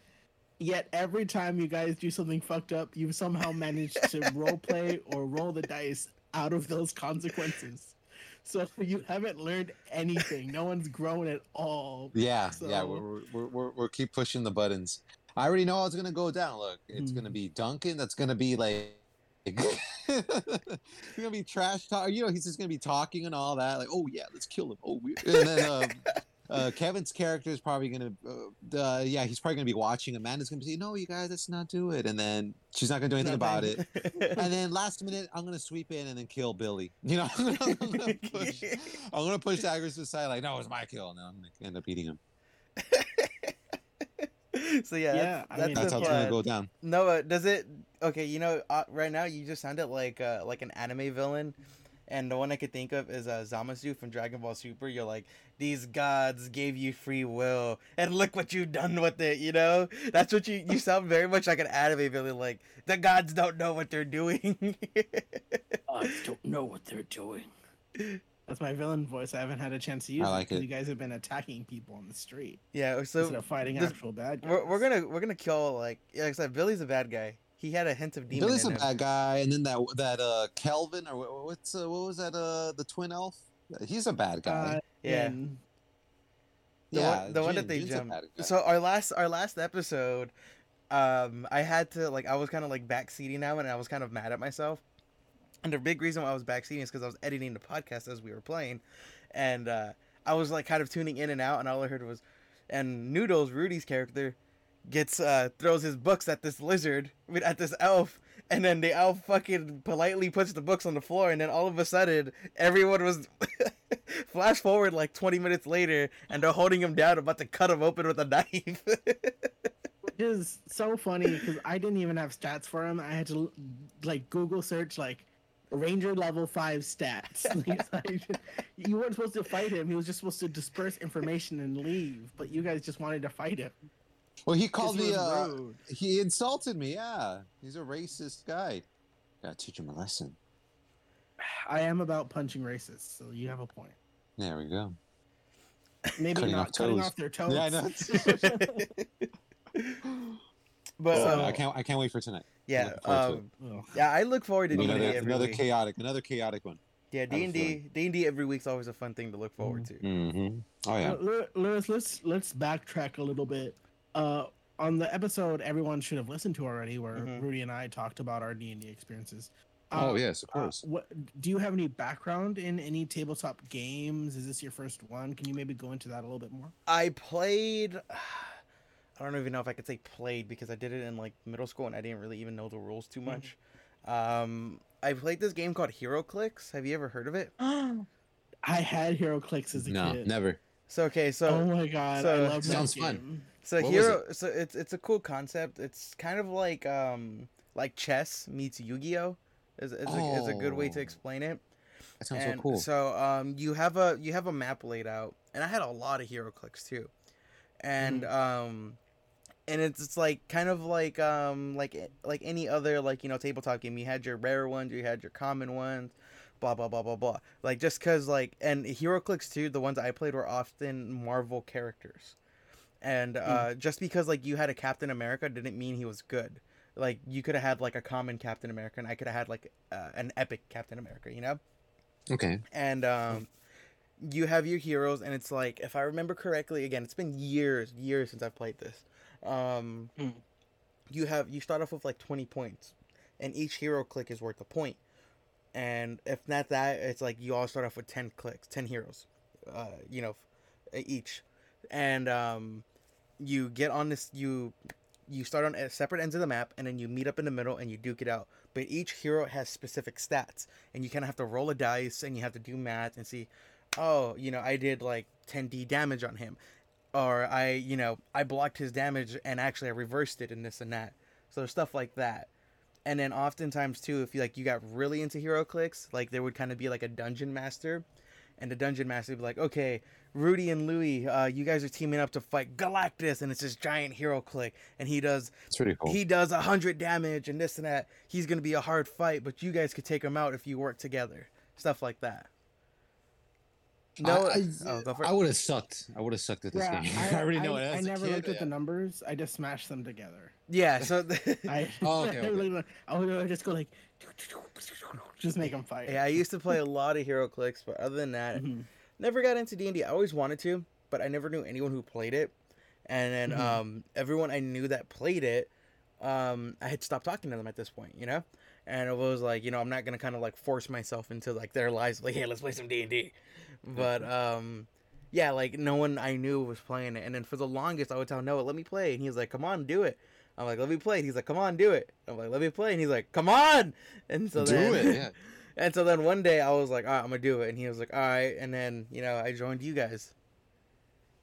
Yet every time you guys do something fucked up, you've somehow managed to role play or roll the dice out of those consequences. So you haven't learned anything. No one's grown at all.
Yeah, yeah.
So-
We're, we're, we're, we're keep pushing the buttons. I already know how it's gonna go down. Look, it's
Hmm.
gonna be Duncan. That's gonna be like. he's gonna be trash talk. You know, he's just gonna be talking and all that. Like, oh yeah, let's kill him. Oh, we and then um, uh, Kevin's character is probably gonna, uh, uh, yeah, he's probably gonna be watching. Amanda's gonna say, "No, you guys, let's not do it," and then she's not gonna do anything about it. And then last minute, I'm gonna sweep in and then kill Billy. You know, I'm gonna push, I'm gonna push Daggers to the side, like, "No, it's my kill," and then I'm gonna end up eating him.
so yeah,
Yeah,
that's,
I mean-
That's
the
how it's gonna go down.
Noah, does it? Okay, you know, uh, right now you just sounded like uh, like an anime villain, and the one I could think of is uh, Zamasu from Dragon Ball Super. You're like, these gods gave you free will, and look what you've done with it. You know, that's what you you sound very much like an anime villain. Like the gods don't know what they're doing.
I don't know what they're doing. That's my villain voice. I haven't had a chance to use
I like
'cause
it.
You guys have been attacking people on the street
yeah,
instead
so
of fighting
this-
actual bad guys.
we're, we're gonna we're gonna kill like yeah, like I said, Billy's a bad guy. He had a hint of demon
Billy's
in
a
him.
bad guy, and then that that uh Kelvin or what, what's uh, what was that uh the twin elf? He's a bad guy.
Uh,
Yeah.
and
the
yeah,
one, the one that they
Jin's
jumped. So our last our last episode, um, I had to like I was kind of like backseating now, and I was kind of mad at myself. And the big reason why I was backseating is because I was editing the podcast as we were playing, and uh, I was like kind of tuning in and out, and all I heard was, and Noodles Rudy's character gets uh throws his books at this lizard at this elf. And then the elf fucking politely puts the books on the floor, and then all of a sudden, everyone was flash forward like 20 minutes later, and they're holding him down, about to cut him open with a knife.
which is so funny because I didn't even have stats for him. I had to like Google search like Ranger level five stats. You weren't supposed to fight him. He was just supposed to disperse information and leave. But you guys just wanted to fight him.
well, he called me.
was
Uh, he insulted me. Yeah, he's a racist guy. Gotta teach him a lesson.
I am about punching racists, so you have a point.
There we go.
Maybe
Cutting
not
off
cutting
toes.
off their toes.
Yeah, I know.
but
So,
um,
I can't. I can't wait for tonight.
Yeah,
looking to
um,
Ugh.
yeah, I look forward to D and D
Another,
every
another
week.
chaotic. Another chaotic one.
Yeah, D and D, D and D every week's always a fun thing to look forward to.
Mm-hmm. Oh yeah.
Uh, Lew- Luis, let's let's backtrack a little bit. Uh, on the episode everyone should have listened to already, where
Mhm.
Rudy and I talked about our D and D experiences. Uh,
oh yes, of
uh,
course.
what do you have any background in any tabletop games? Is this your first one? Can you maybe go into that a little bit more?
I played. I don't even know if I could say played because I did it in like middle school and I didn't really even know the rules too much. Um, I played this game called HeroClix. Have you ever heard of it?
I had HeroClix as a
no,
kid.
No, never.
So okay, so
oh my god,
so-
I love that
Sounds
game.
fun.
So
What was
hero, so it's it's a cool concept. It's kind of like um like chess meets Yu-Gi-Oh. Is is, a, is a good way to
Oh.
explain it.
That sounds
and
so cool.
So um you have a you have a map laid out, and I had a lot of HeroClix too, and
Mm-hmm.
um and it's, it's like kind of like um like like any other like you know tabletop game. You had your rare ones, you had your common ones. Blah blah blah blah blah. Like just cause like and HeroClix too. The ones I played were often Marvel characters and uh, just because like you had a Captain America didn't mean he was good. Like you could have had like a common Captain America, and I could have had like uh, an epic Captain America, you know.
okay.
And um, you have your heroes, and it's like if I remember correctly, again, it's been years, years since I've played this. Um,
Mm.
you have you start off with like twenty points, and each hero click is worth a point. And if not that, it's like you all start off with ten clicks, ten heroes, uh, you know, each, and um, you get on this you you start on separate ends of the map and then you meet up in the middle and you duke it out but each hero has specific stats and you kind of have to roll a dice and you have to do math and see oh you know i did like 10d damage on him or i you know i blocked his damage and actually i reversed it and this and that so there's stuff like that and then oftentimes too if you like you got really into HeroClix like there would kind of be like a dungeon master and the dungeon master would be like okay Rudy and Louie, uh, you guys are teaming up to fight Galactus, and it's this giant hero click, and he does
It's pretty cool.
he does a hundred damage and this and that. He's gonna be a hard fight, but you guys could take him out if you work together. Stuff like that. No,
I,
oh,
I, would have sucked. I would have sucked at this
Yeah,
game.
I,
I, already know
I,
it.
I
as a
never
kid,
looked at the numbers. I just smashed them together.
yeah. So the,
I,
Oh, okay,
I,
okay.
would- I would just go like, just make them fight.
yeah, I used to play a lot of HeroClix, but other than that,
Mhm.
never got into D and I always wanted to, but I never knew anyone who played it. And then
Mhm.
um, everyone I knew that played it, um, I had stopped talking to them at this point, you know. And it was like, you know, I'm not gonna kind of like force myself into like their lives, like, hey, let's play some D and D. But um, yeah, like no one I knew was playing it. And then for the longest, I would tell Noah, "Let me play," and he's like, "Come on, do it." I'm like, "Let me play." And he's like, "Come on, do it." I'm like, "Let me play," and he's like, "Come on." And so
Do
then,
it, yeah.
and so then one day I was like, "All right, I'm gonna do it," and he was like, "All right," and then you know I joined you guys.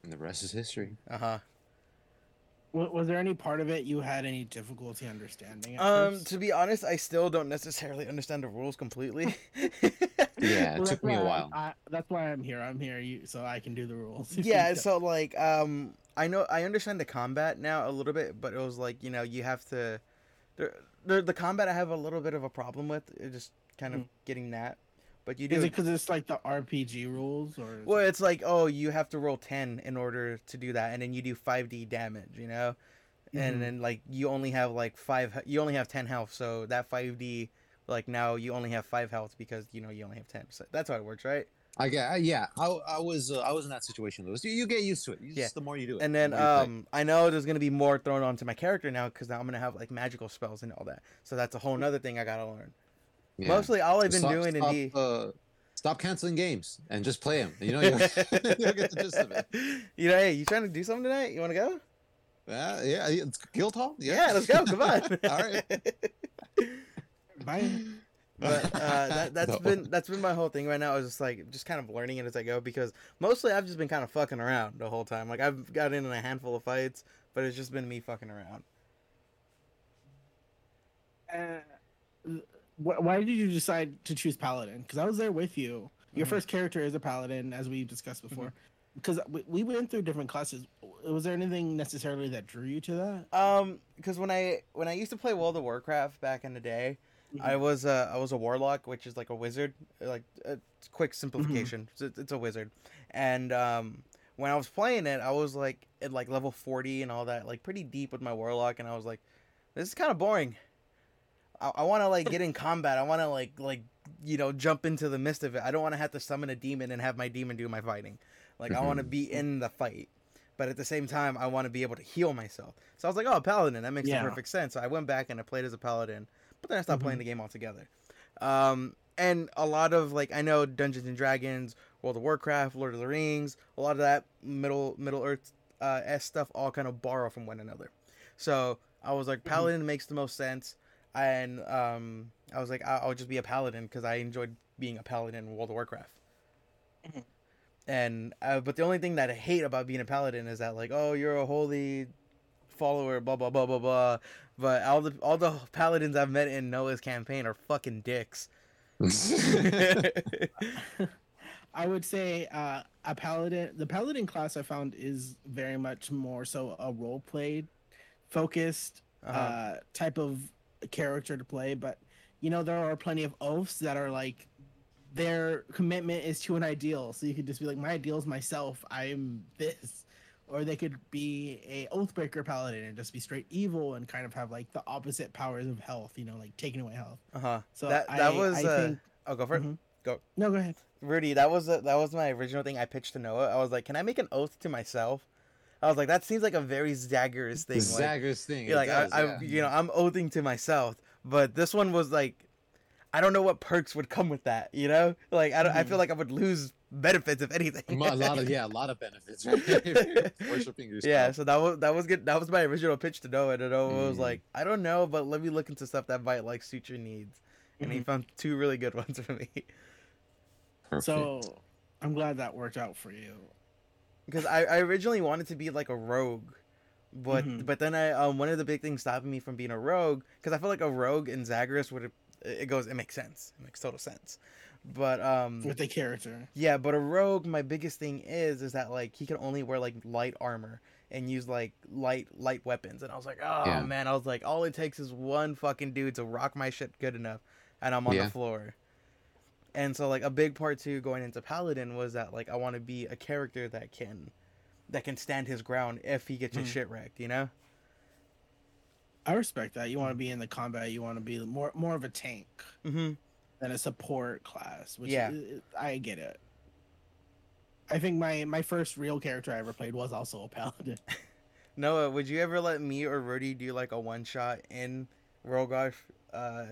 And the rest is history.
Uh huh.
Was, was there any part of it you had any difficulty understanding? At
Um,
first?
to be honest, I still don't necessarily understand the rules completely.
Yeah, it
Well,
took
that's
me a
why
while.
I, that's why I'm here. I'm here, you, so I can do the rules.
yeah so like um i know i understand the combat now a little bit but it was like you know you have to the, the, the combat i have a little bit of a problem with uh, just kind of
Mm.
getting that but you
Is it because it's like the RPG rules, or
well
it-
it's like oh you have to roll 10 in order to do that and then you do 5d damage you know
Mhm.
and then like you only have like five you only have 10 health so that 5d like now you only have five health because you know you only have 10 so that's how it works right
I get, yeah. I, I was, uh, I was in that situation, Luis. You, you get used to it. You
Yeah.
the more you do it.
And then
more you play.
um, I know there's gonna be more thrown onto my character now because now I'm gonna have like magical spells and all that. So that's a whole nother thing I gotta learn.
Yeah.
Mostly, all I've been
Stop-
doing
stop,
in D.
uh, stop canceling games and just play them. You know, you'll, you'll get the gist of it.
you know, hey, you trying to do something tonight? You want to go?
Yeah, yeah. It's Guildhall.
Yeah. let's go. Come on.
All right.
Bye.
but uh, that, that's
No.
been that's been my whole thing right now. I was just like just kind of learning it as I go because mostly I've just been kind of fucking around the whole time. Like I've got in a handful of fights, but it's just been me fucking around.
Uh, wh- why did you decide to choose paladin? Because I was there with you. Your
Mhm.
first character is a paladin, as we discussed before. Because we, we went through different classes. Was there anything necessarily that drew you to that?
Um, because when I when I used to play World of Warcraft back in the day, I was a I was a warlock, which is like a wizard. Like a quick simplification, it's, it's a wizard. And um, when I was playing it, I was like at like level forty and all that, like pretty deep with my warlock, and I was like, this is kind of boring. I, I want to like get in combat. I want to like like you know jump into the midst of it. I don't want to have to summon a demon and have my demon do my fighting. Like I want to
Mhm.
be in the fight. But at the same time, I want to be able to heal myself. So I was like, "Oh, paladin, that makes
Yeah.
perfect sense." So I went back and I played as a paladin, but then I stopped
Mhm.
playing the game altogether. Um, and a lot of like I know Dungeons and Dragons, World of Warcraft, Lord of the Rings, a lot of that Middle Middle Earth uh, s stuff all kind of borrow from one another. So I was like, paladin makes the most sense, and um, I was like, I- I'll just be a paladin because I enjoyed being a paladin in World of Warcraft.
Mhm.
And uh, but the only thing that I hate about being a paladin is that like, oh, you're a holy follower, blah blah blah blah blah. But all the all the paladins I've met in Noah's campaign are fucking dicks.
I would say uh, a paladin. The paladin class I found is very much more so a role played, focused
Uh-huh.
uh, type of character to play. But you know there are plenty of oaths that are like their commitment is to an ideal. So you could just be like, my ideal is myself. I'm this. Or they could be a oathbreaker paladin and just be straight evil and kind of have like the opposite powers of health. You know, like taking away health.
Uh huh.
So
that
I,
that was.
I
uh,
think.
I'll go for it.
Mhm.
Go.
No, go ahead.
Rudy, that was uh that was my original thing I pitched to Noah. I was like, "Can I make an oath to myself?" I was like, "That seems like a very Zagreus thing."
the
like,
Zagreus thing.
you're like,
does,
I,
yeah.
I, you know, I'm oathing to myself, but this one was like, I don't know what perks would come with that. You know, like I don't, I feel like I would lose benefits if anything.
a lot of yeah, a lot of benefits. Right? Worshiping yourself.
Yeah, so that was that was good. That was my original pitch to Noah, and Noah was
Mm.
like, "I don't know, but let me look into stuff that might like suit your needs." And he
Mhm.
found two really good ones for me.
Perfect.
So I'm glad that worked out for you.
Because I, I originally wanted to be like a rogue but
Mhm.
but then I um one of the big things stopping me from being a rogue because I feel like a rogue in Zagreus would it goes it makes sense it makes total sense but um
with the character.
yeah but a rogue my biggest thing is is that like he can only wear like light armor and use like light light weapons and I was like oh
Yeah.
man I was like all it takes is one fucking dude to rock my shit good enough and I'm on
Yeah.
the floor and so like a big part too going into paladin was that like I want to be a character that can that can stand his ground if he gets his
Mhm.
shit wrecked, you know?
I respect that. You want to be in the combat. You want to be more more of a tank
Mm-hmm.
than a support class. Which
Yeah.
i- I get it. I think my my first real character I ever played was also a paladin.
Noah, would you ever let me or Rudy do like a one shot in Rogarth, uh,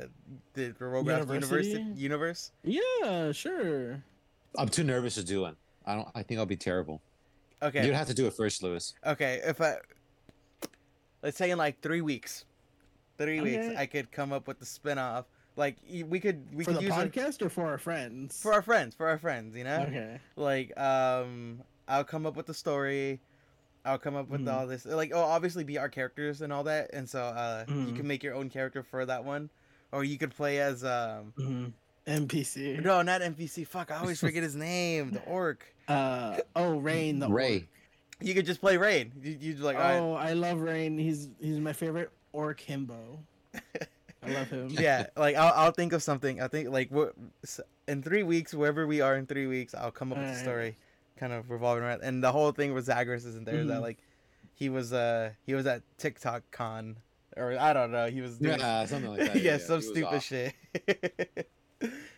the Rogarth universe?
University?
Universe?
yeah, sure.
I'm too nervous to do one. I don't. I think I'll be terrible.
Okay.
You'd have to do it first, Luis.
Okay, if I let's say in like three weeks, three weeks, I could come up with the spin-off. Like we could we
for
could
the
use it
podcast or for our friends?
for our friends, for our friends, you know.
Okay.
Like um, I'll come up with the story. I'll come up with
Mhm.
all this. Like, oh, obviously be our characters and all that, and so uh, you
Mhm.
can make your own character for that one, or you could play as um.
hmm NPC.
No, not NPC. Fuck, I always forget his name. The orc.
Uh oh, Rian. The
Ray.
orc.
You could just play Rian. You, you like, all right.
Oh, I love Rian. He's he's my favorite orc himbo. I love him.
yeah, like I'll, I'll think of something. I think like what in three weeks, wherever we are in three weeks, I'll come up with a
Alright.
story, kind of revolving around. And the whole thing with Zagreus isn't there. is That like he was uh he was at TikTok con or I don't know. He was doing
Yeah, something like that.
yeah,
yeah,
some stupid
off.
shit.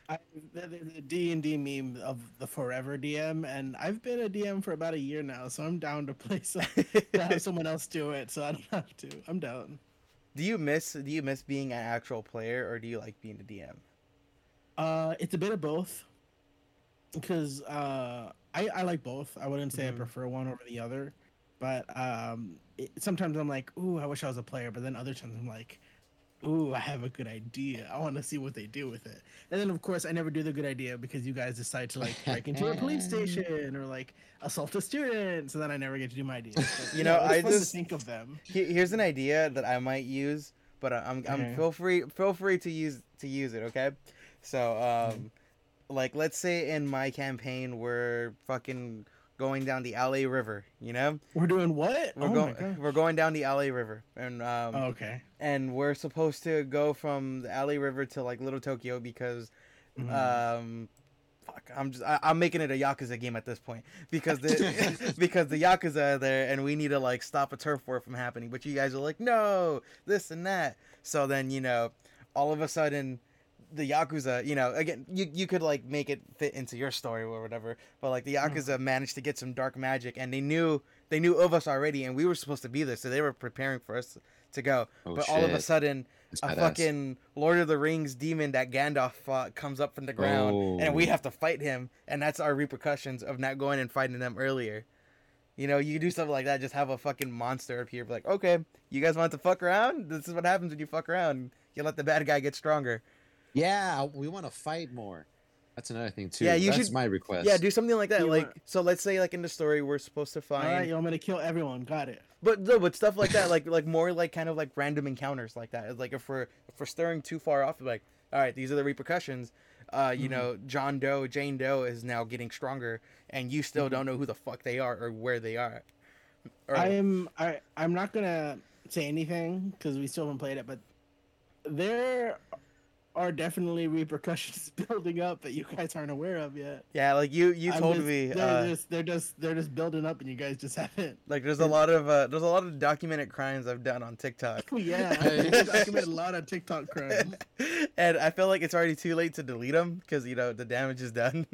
I, the, the D and D meme of the forever DM, and I've been a DM for about a year now, so I'm down to play some. to have someone else do it, so I don't have to. I'm down.
do you miss do you miss being an actual player or do you like being a DM?
Uh, it's a bit of both, because uh, I I like both. I wouldn't say
Mhm.
I prefer one over the other, but um, it, sometimes I'm like, ooh, I wish I was a player, but then other times I'm like. Ooh, I have a good idea. I want to see what they do with it. And then, of course, I never do the good idea because you guys decide to like break into a police station or like assault a student. So then I never get to do my idea. But,
You know, I just-
think of them.
Here's an idea that I might use, but I- I'm I'm
Okay.
feel free feel free to use to use it. Okay, so
Mm-hmm.
um, like let's say in my campaign we're fucking going down the LA River. You know,
We're doing what?
we're
oh
going we're going down the LA River, and um,
Oh, okay.
and we're supposed to go from the LA River to like Little Tokyo because
Mhm.
um. Fuck, I'm just I, I'm making it a Yakuza game at this point because the because the Yakuza are there and we need to like stop a turf war from happening. But you guys are like, no, this and that. So then you know, all of a sudden, the Yakuza, you know, again, you you could like make it fit into your story or whatever. But like the hmm. Yakuza managed to get some dark magic and they knew they knew of us already and we were supposed to be there, so they were preparing for us to go.
Oh,
but all of a sudden,
It's
a
badass.
fucking Lord of the Rings demon that Gandalf fought comes up from the ground, and we
Oh.
have to fight him, and that's our repercussions of not going and fighting them earlier. You know, you do something like that, just have a fucking monster appear, be like, okay, you guys want to fuck around? This is what happens when you fuck around. You let the bad guy get stronger.
Yeah, we want to fight more. That's another thing too.
Yeah, you
That's
should-
my request.
Yeah, do something like that.
You
like,
want-
so let's say, like in the story, we're supposed to
All
find,
right, you want me to kill everyone? Got it.
but no, but stuff like that, like like more like kind of like random encounters like that. It's Like if we're if we're stirring too far off, like, all right, these are the repercussions. Uh, you
Mhm.
know, John Doe, Jane Doe is now getting stronger, and you still
Mhm.
don't know who the fuck they are or where they are. Or,
I'm I I'm not gonna say anything because we still haven't played it, but there are definitely repercussions building up that you guys aren't aware of yet.
yeah, like you you
I'm
told
just-
me,
they're
uh,
just they're just they're just building up, and you guys just haven't.
like there's a lot of uh, there's a lot of documented crimes I've done on TikTok.
Oh yeah, I documented a lot of TikTok crimes.
and I feel like it's already too late to delete them because you know the damage is done.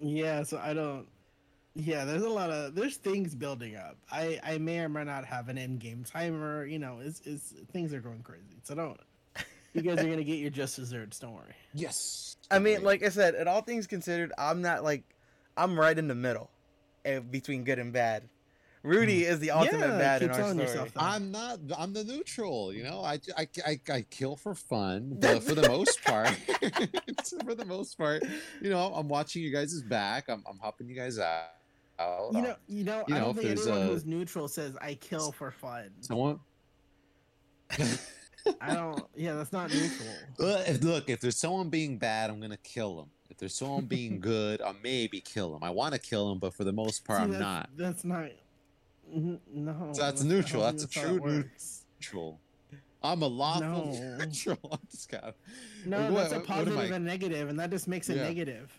Yeah, so I don't. Yeah, there's a lot of there's things building up. I I may or may not have an end game timer. You know, is is things are going crazy. So don't. You guys are gonna get your just desserts. Don't worry.
Yes.
I mean,
Totally.
like I said, at all things considered, I'm not like I'm right in the middle between good and bad. Rudy is the ultimate
Hmm. Yeah,
bad in our story.
yourself.
I'm not. I'm the neutral. You know, I, I, I, I kill for fun, but for the most part, for the most part, you know, I'm watching you guys' back. I'm, I'm helping you guys out.
You know, you know,
you
I
know,
don't
if
think anyone
a-
who's neutral says I kill for fun.
someone.
I don't. Yeah, that's not neutral.
Uh, if, look, if there's someone being bad, I'm gonna kill them. If there's someone being good, I'll maybe kill them. I want to kill them, but for the most part,
See,
I'm
that's,
not
That's not. Mhm, No.
So that's
I
neutral, that's a true
it
neutral. I'm a lawful
No.
neutral. I'm just kind of.
No,
What-
that's a
what am
positive
I?
and negative, and that just makes it
Yeah.
negative.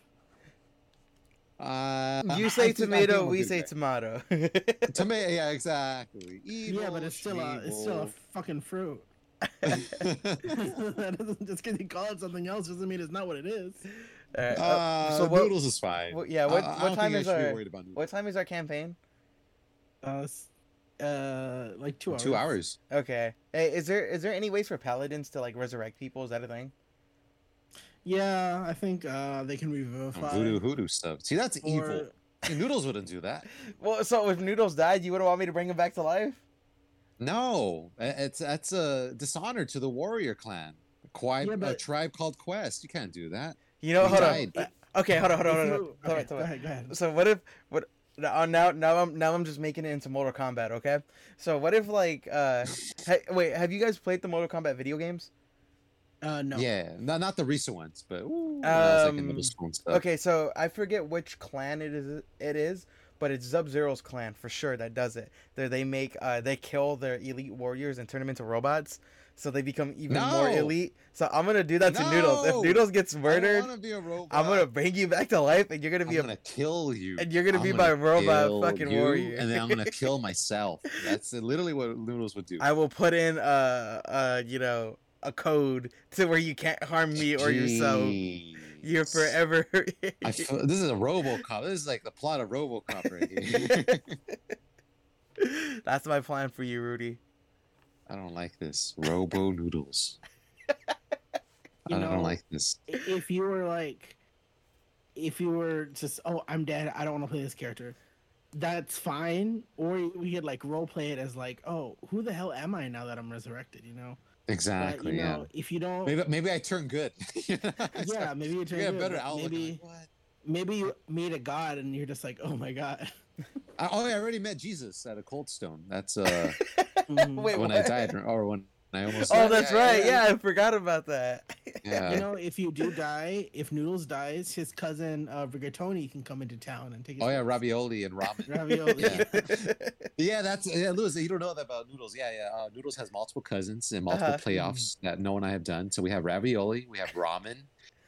Uh,
You
I
say
think- I think
tomato,
I'm
we say
guy.
tomato.
Tomato, yeah, exactly. Evil,
yeah, but it's still a it's still a fucking fruit. That doesn't, just because you call it something else doesn't mean it's not what it is.
Alright, uh,
uh,
so what?
noodles is fine.
what- yeah, what,
I, I
what time is
I
our
worried about noodles.
what time is our campaign?
Uh, uh, like two hours.
Two hours.
Okay. Hey, is there is there any ways for paladins to like resurrect people? Is that a thing?
Yeah, I think uh they can revivify.
voodoo, voodoo stuff. See, that's
or,
evil. Noodles wouldn't do that.
Well, so if Noodles died, you wouldn't want me to bring him back to life?
No, it's that's a dishonor to the warrior clan. A, quib-
Yeah,
a tribe called Quest. You can't do that.
You know,
He
hold
died.
on. Uh, Okay, hold on, hold on, hold on.
you-
Hold on,
okay,
hold
go ahead, go ahead.
So what if what now now now I'm now I'm just making it into Mortal Kombat, okay? So what if like uh hey, wait, have you guys played the Mortal Kombat video games?
Uh, no.
Yeah, not not the recent ones, but ooh, that like
Um,
middle school and stuff.
Okay, so I forget which clan it is it is, but it's Sub Zero's clan for sure that does it. They they make uh they kill their elite warriors and turn them into robots. So they become even more elite. So I'm gonna do that to Noodles. If Noodles gets murdered,
don't want to be a robot.
I'm gonna bring you back to life, and you're gonna
I'm
be a
gonna kill you.
and you're gonna
I'm
be my robot fucking
you,
warrior.
and then I'm gonna kill myself. That's literally what Noodles would do.
I will put in uh uh you know a code to where you can't harm me or yourself. You're forever.
I feel, this is a RoboCop. This is like the plot of RoboCop right here.
That's my plan for you, Rudy.
I don't like this. Robo Noodles.
You
I
know,
don't like this.
if you were like, if you were just, oh, I'm dead. I don't want to play this character. That's fine. Or we could like role play it as like, oh, who the hell am I now that I'm resurrected? You know.
Exactly.
But, you
yeah.
if you don't,
Maybe maybe I turn good.
yeah, maybe you turn
yeah,
good,
better
but
outlook.
Maybe,
Like, what?
maybe you meet a god and you're just like, oh my god.
I, oh, yeah, I already met Jesus at a Cold Stone. That's uh
Mhm.
Wait,
when
what?
I died, or when I almost.
Oh, that's
Yeah,
right. Yeah, I forgot about that.
yeah.
You know, if you do die, if Noodles dies, his cousin uh, Rigatoni can come into town and take. His
Oh yeah,
place.
ravioli and ramen.
Ravioli.
Yeah. Yeah, that's yeah, Lewis. You don't know that about Noodles. Yeah, yeah. Uh, Noodles has multiple cousins and multiple
Uh-huh.
playoffs that no one I have done. So we have ravioli, we have ramen,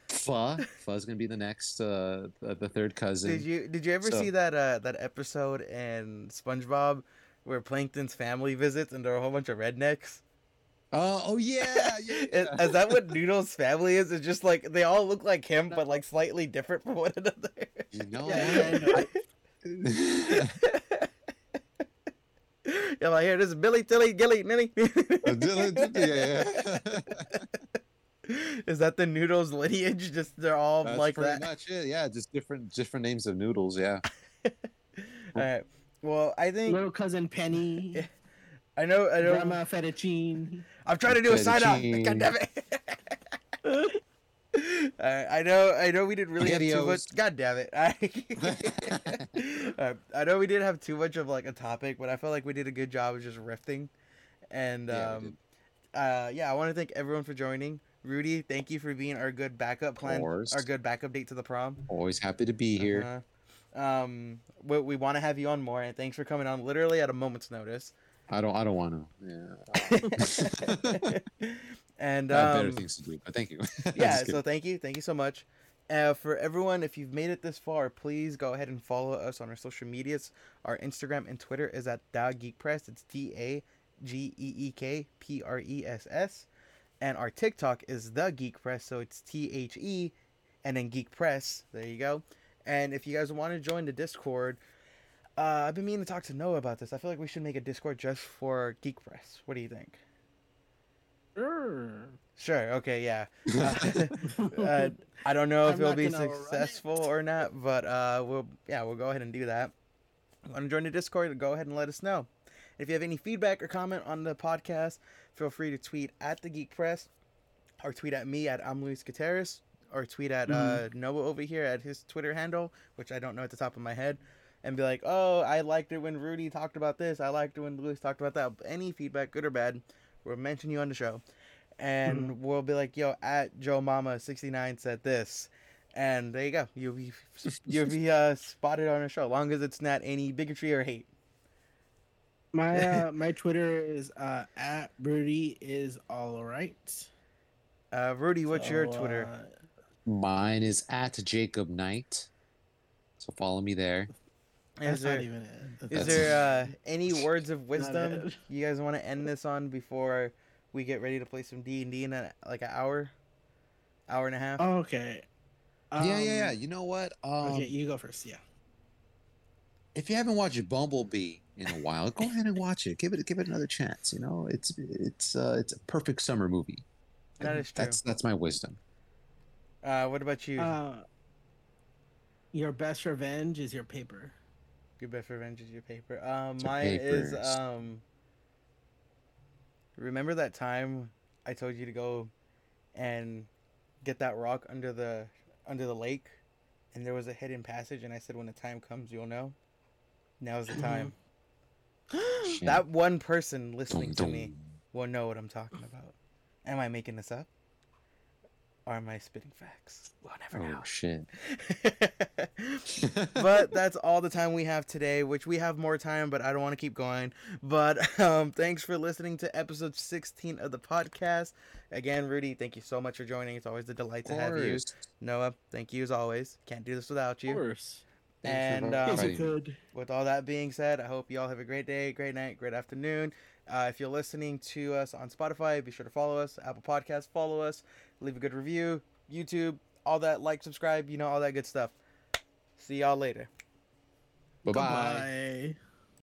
pho. Pho's gonna be the next, uh, the, the third cousin.
Did you did you ever
So-
see that uh that episode in SpongeBob where Plankton's family visits and there are a whole bunch of rednecks?
Oh, oh yeah, yeah.
Is, is that what Noodles' family is? It's just like they all look like him, but like slightly different from one another.
You know,
Yeah, yeah, I know.
You're like, here, this is Billy, Tilly, Gilly, Nilly.
Uh, yeah, yeah.
is that the Noodles lineage? Just they're all
That's
like
pretty
that.
much it. Yeah, just different different names of noodles. Yeah.
All right. Well, I think
Little cousin Penny,
Yeah. I know. I know.
Grandma Fettuccine.
I'm trying to do a sign off. God damn it. Alright, I know. I know we didn't really have too much. God damn it! I, Alright, I know we didn't have too much of like a topic, but I felt like we did a good job of just riffing. And
Yeah,
um, uh, yeah, I want to thank everyone for joining. Rudy, thank you for being our good backup plan,
course.
our good backup date to the prom.
Always happy to be here.
Uh-huh. Um, we, we want to have you on more, and thanks for coming on literally at a moment's notice.
I don't. I don't want to. Yeah.
and
I have better
um,
things to do. But thank you.
yeah, so thank you, thank you so much. Uh, for everyone, if you've made it this far, please go ahead and follow us on our social medias. Our Instagram and Twitter is at Da Geek Press. It's D A G E E K P R E S S, and our TikTok is The Geek Press. So it's T H E, and then Geek Press. There you go. And if you guys want to join the Discord, uh, I've been meaning to talk to Noah about this. I feel like we should make a Discord just for Geek Press. What do you think?
Sure.
Sure. Okay. Yeah. Uh, uh, I don't know if
I'm
it'll be
gonna it.
successful or not, but uh, we'll yeah we'll go ahead and do that. Want to join the Discord? Go ahead and let us know. If you have any feedback or comment on the podcast, feel free to tweet at the Geek Press, or tweet at me at I'm Luis Gutierrez, or tweet at uh, Noah over here at his Twitter handle, which I don't know at the top of my head, and be like, oh, I liked it when Rudy talked about this. I liked it when Luis talked about that. Any feedback, good or bad, we'll mention you on the show and we'll be like, "Yo, at Joe Mama sixty nine said this," and there you go. You'll be you'll be uh, spotted on a show, long as it's not any bigotry or hate.
My uh, my Twitter is uh, at Rudy is all right.
Uh, Rudy, what's your Twitter?
uh,
Mine is at Jacob Knight. So follow me there.
Is
that's not
there
even it.
is there uh, any words of wisdom you guys want to end this on before we get ready to play some D and D in a, like an hour, hour and a half?
Oh, okay.
yeah, yeah,
Um,
yeah. You know what? Um,
okay, you go first. Yeah.
if you haven't watched Bumblebee in a while, go ahead and watch it. Give it give it another chance. You know, it's it's uh, it's a perfect summer movie.
That is true.
That's that's my wisdom.
Uh, what about you?
Uh, Your best revenge is your paper.
Your best revenge is your paper. Um,
It's your
is um. Remember that time I told you to go and get that rock under the under the lake, and there was a hidden passage, and I said when the time comes you'll know. Now's the time. That one person listening
Dum,
to me will know what I'm talking about. Am I making this up? Or am I spitting facts? We'll never know.
Oh shit.
but that's all the time we have today, which we have more time, but I don't want to keep going. But um, thanks for listening to episode 16 of the podcast. Again, Rudy, thank you so much for joining. It's always a delight to have you. Noah, thank you as always. Can't do this without
Of
you.
course.
Thanks
And, um,
Yes,
me.
you could.
With all that being said, I hope you all have a great day, great night, great afternoon. Uh, if you're listening to us on Spotify, be sure to follow us. Apple Podcasts, follow us. Leave a good review. YouTube, all that, like, subscribe, you know, all that good stuff. See y'all later.
Bye bye.
Goodbye.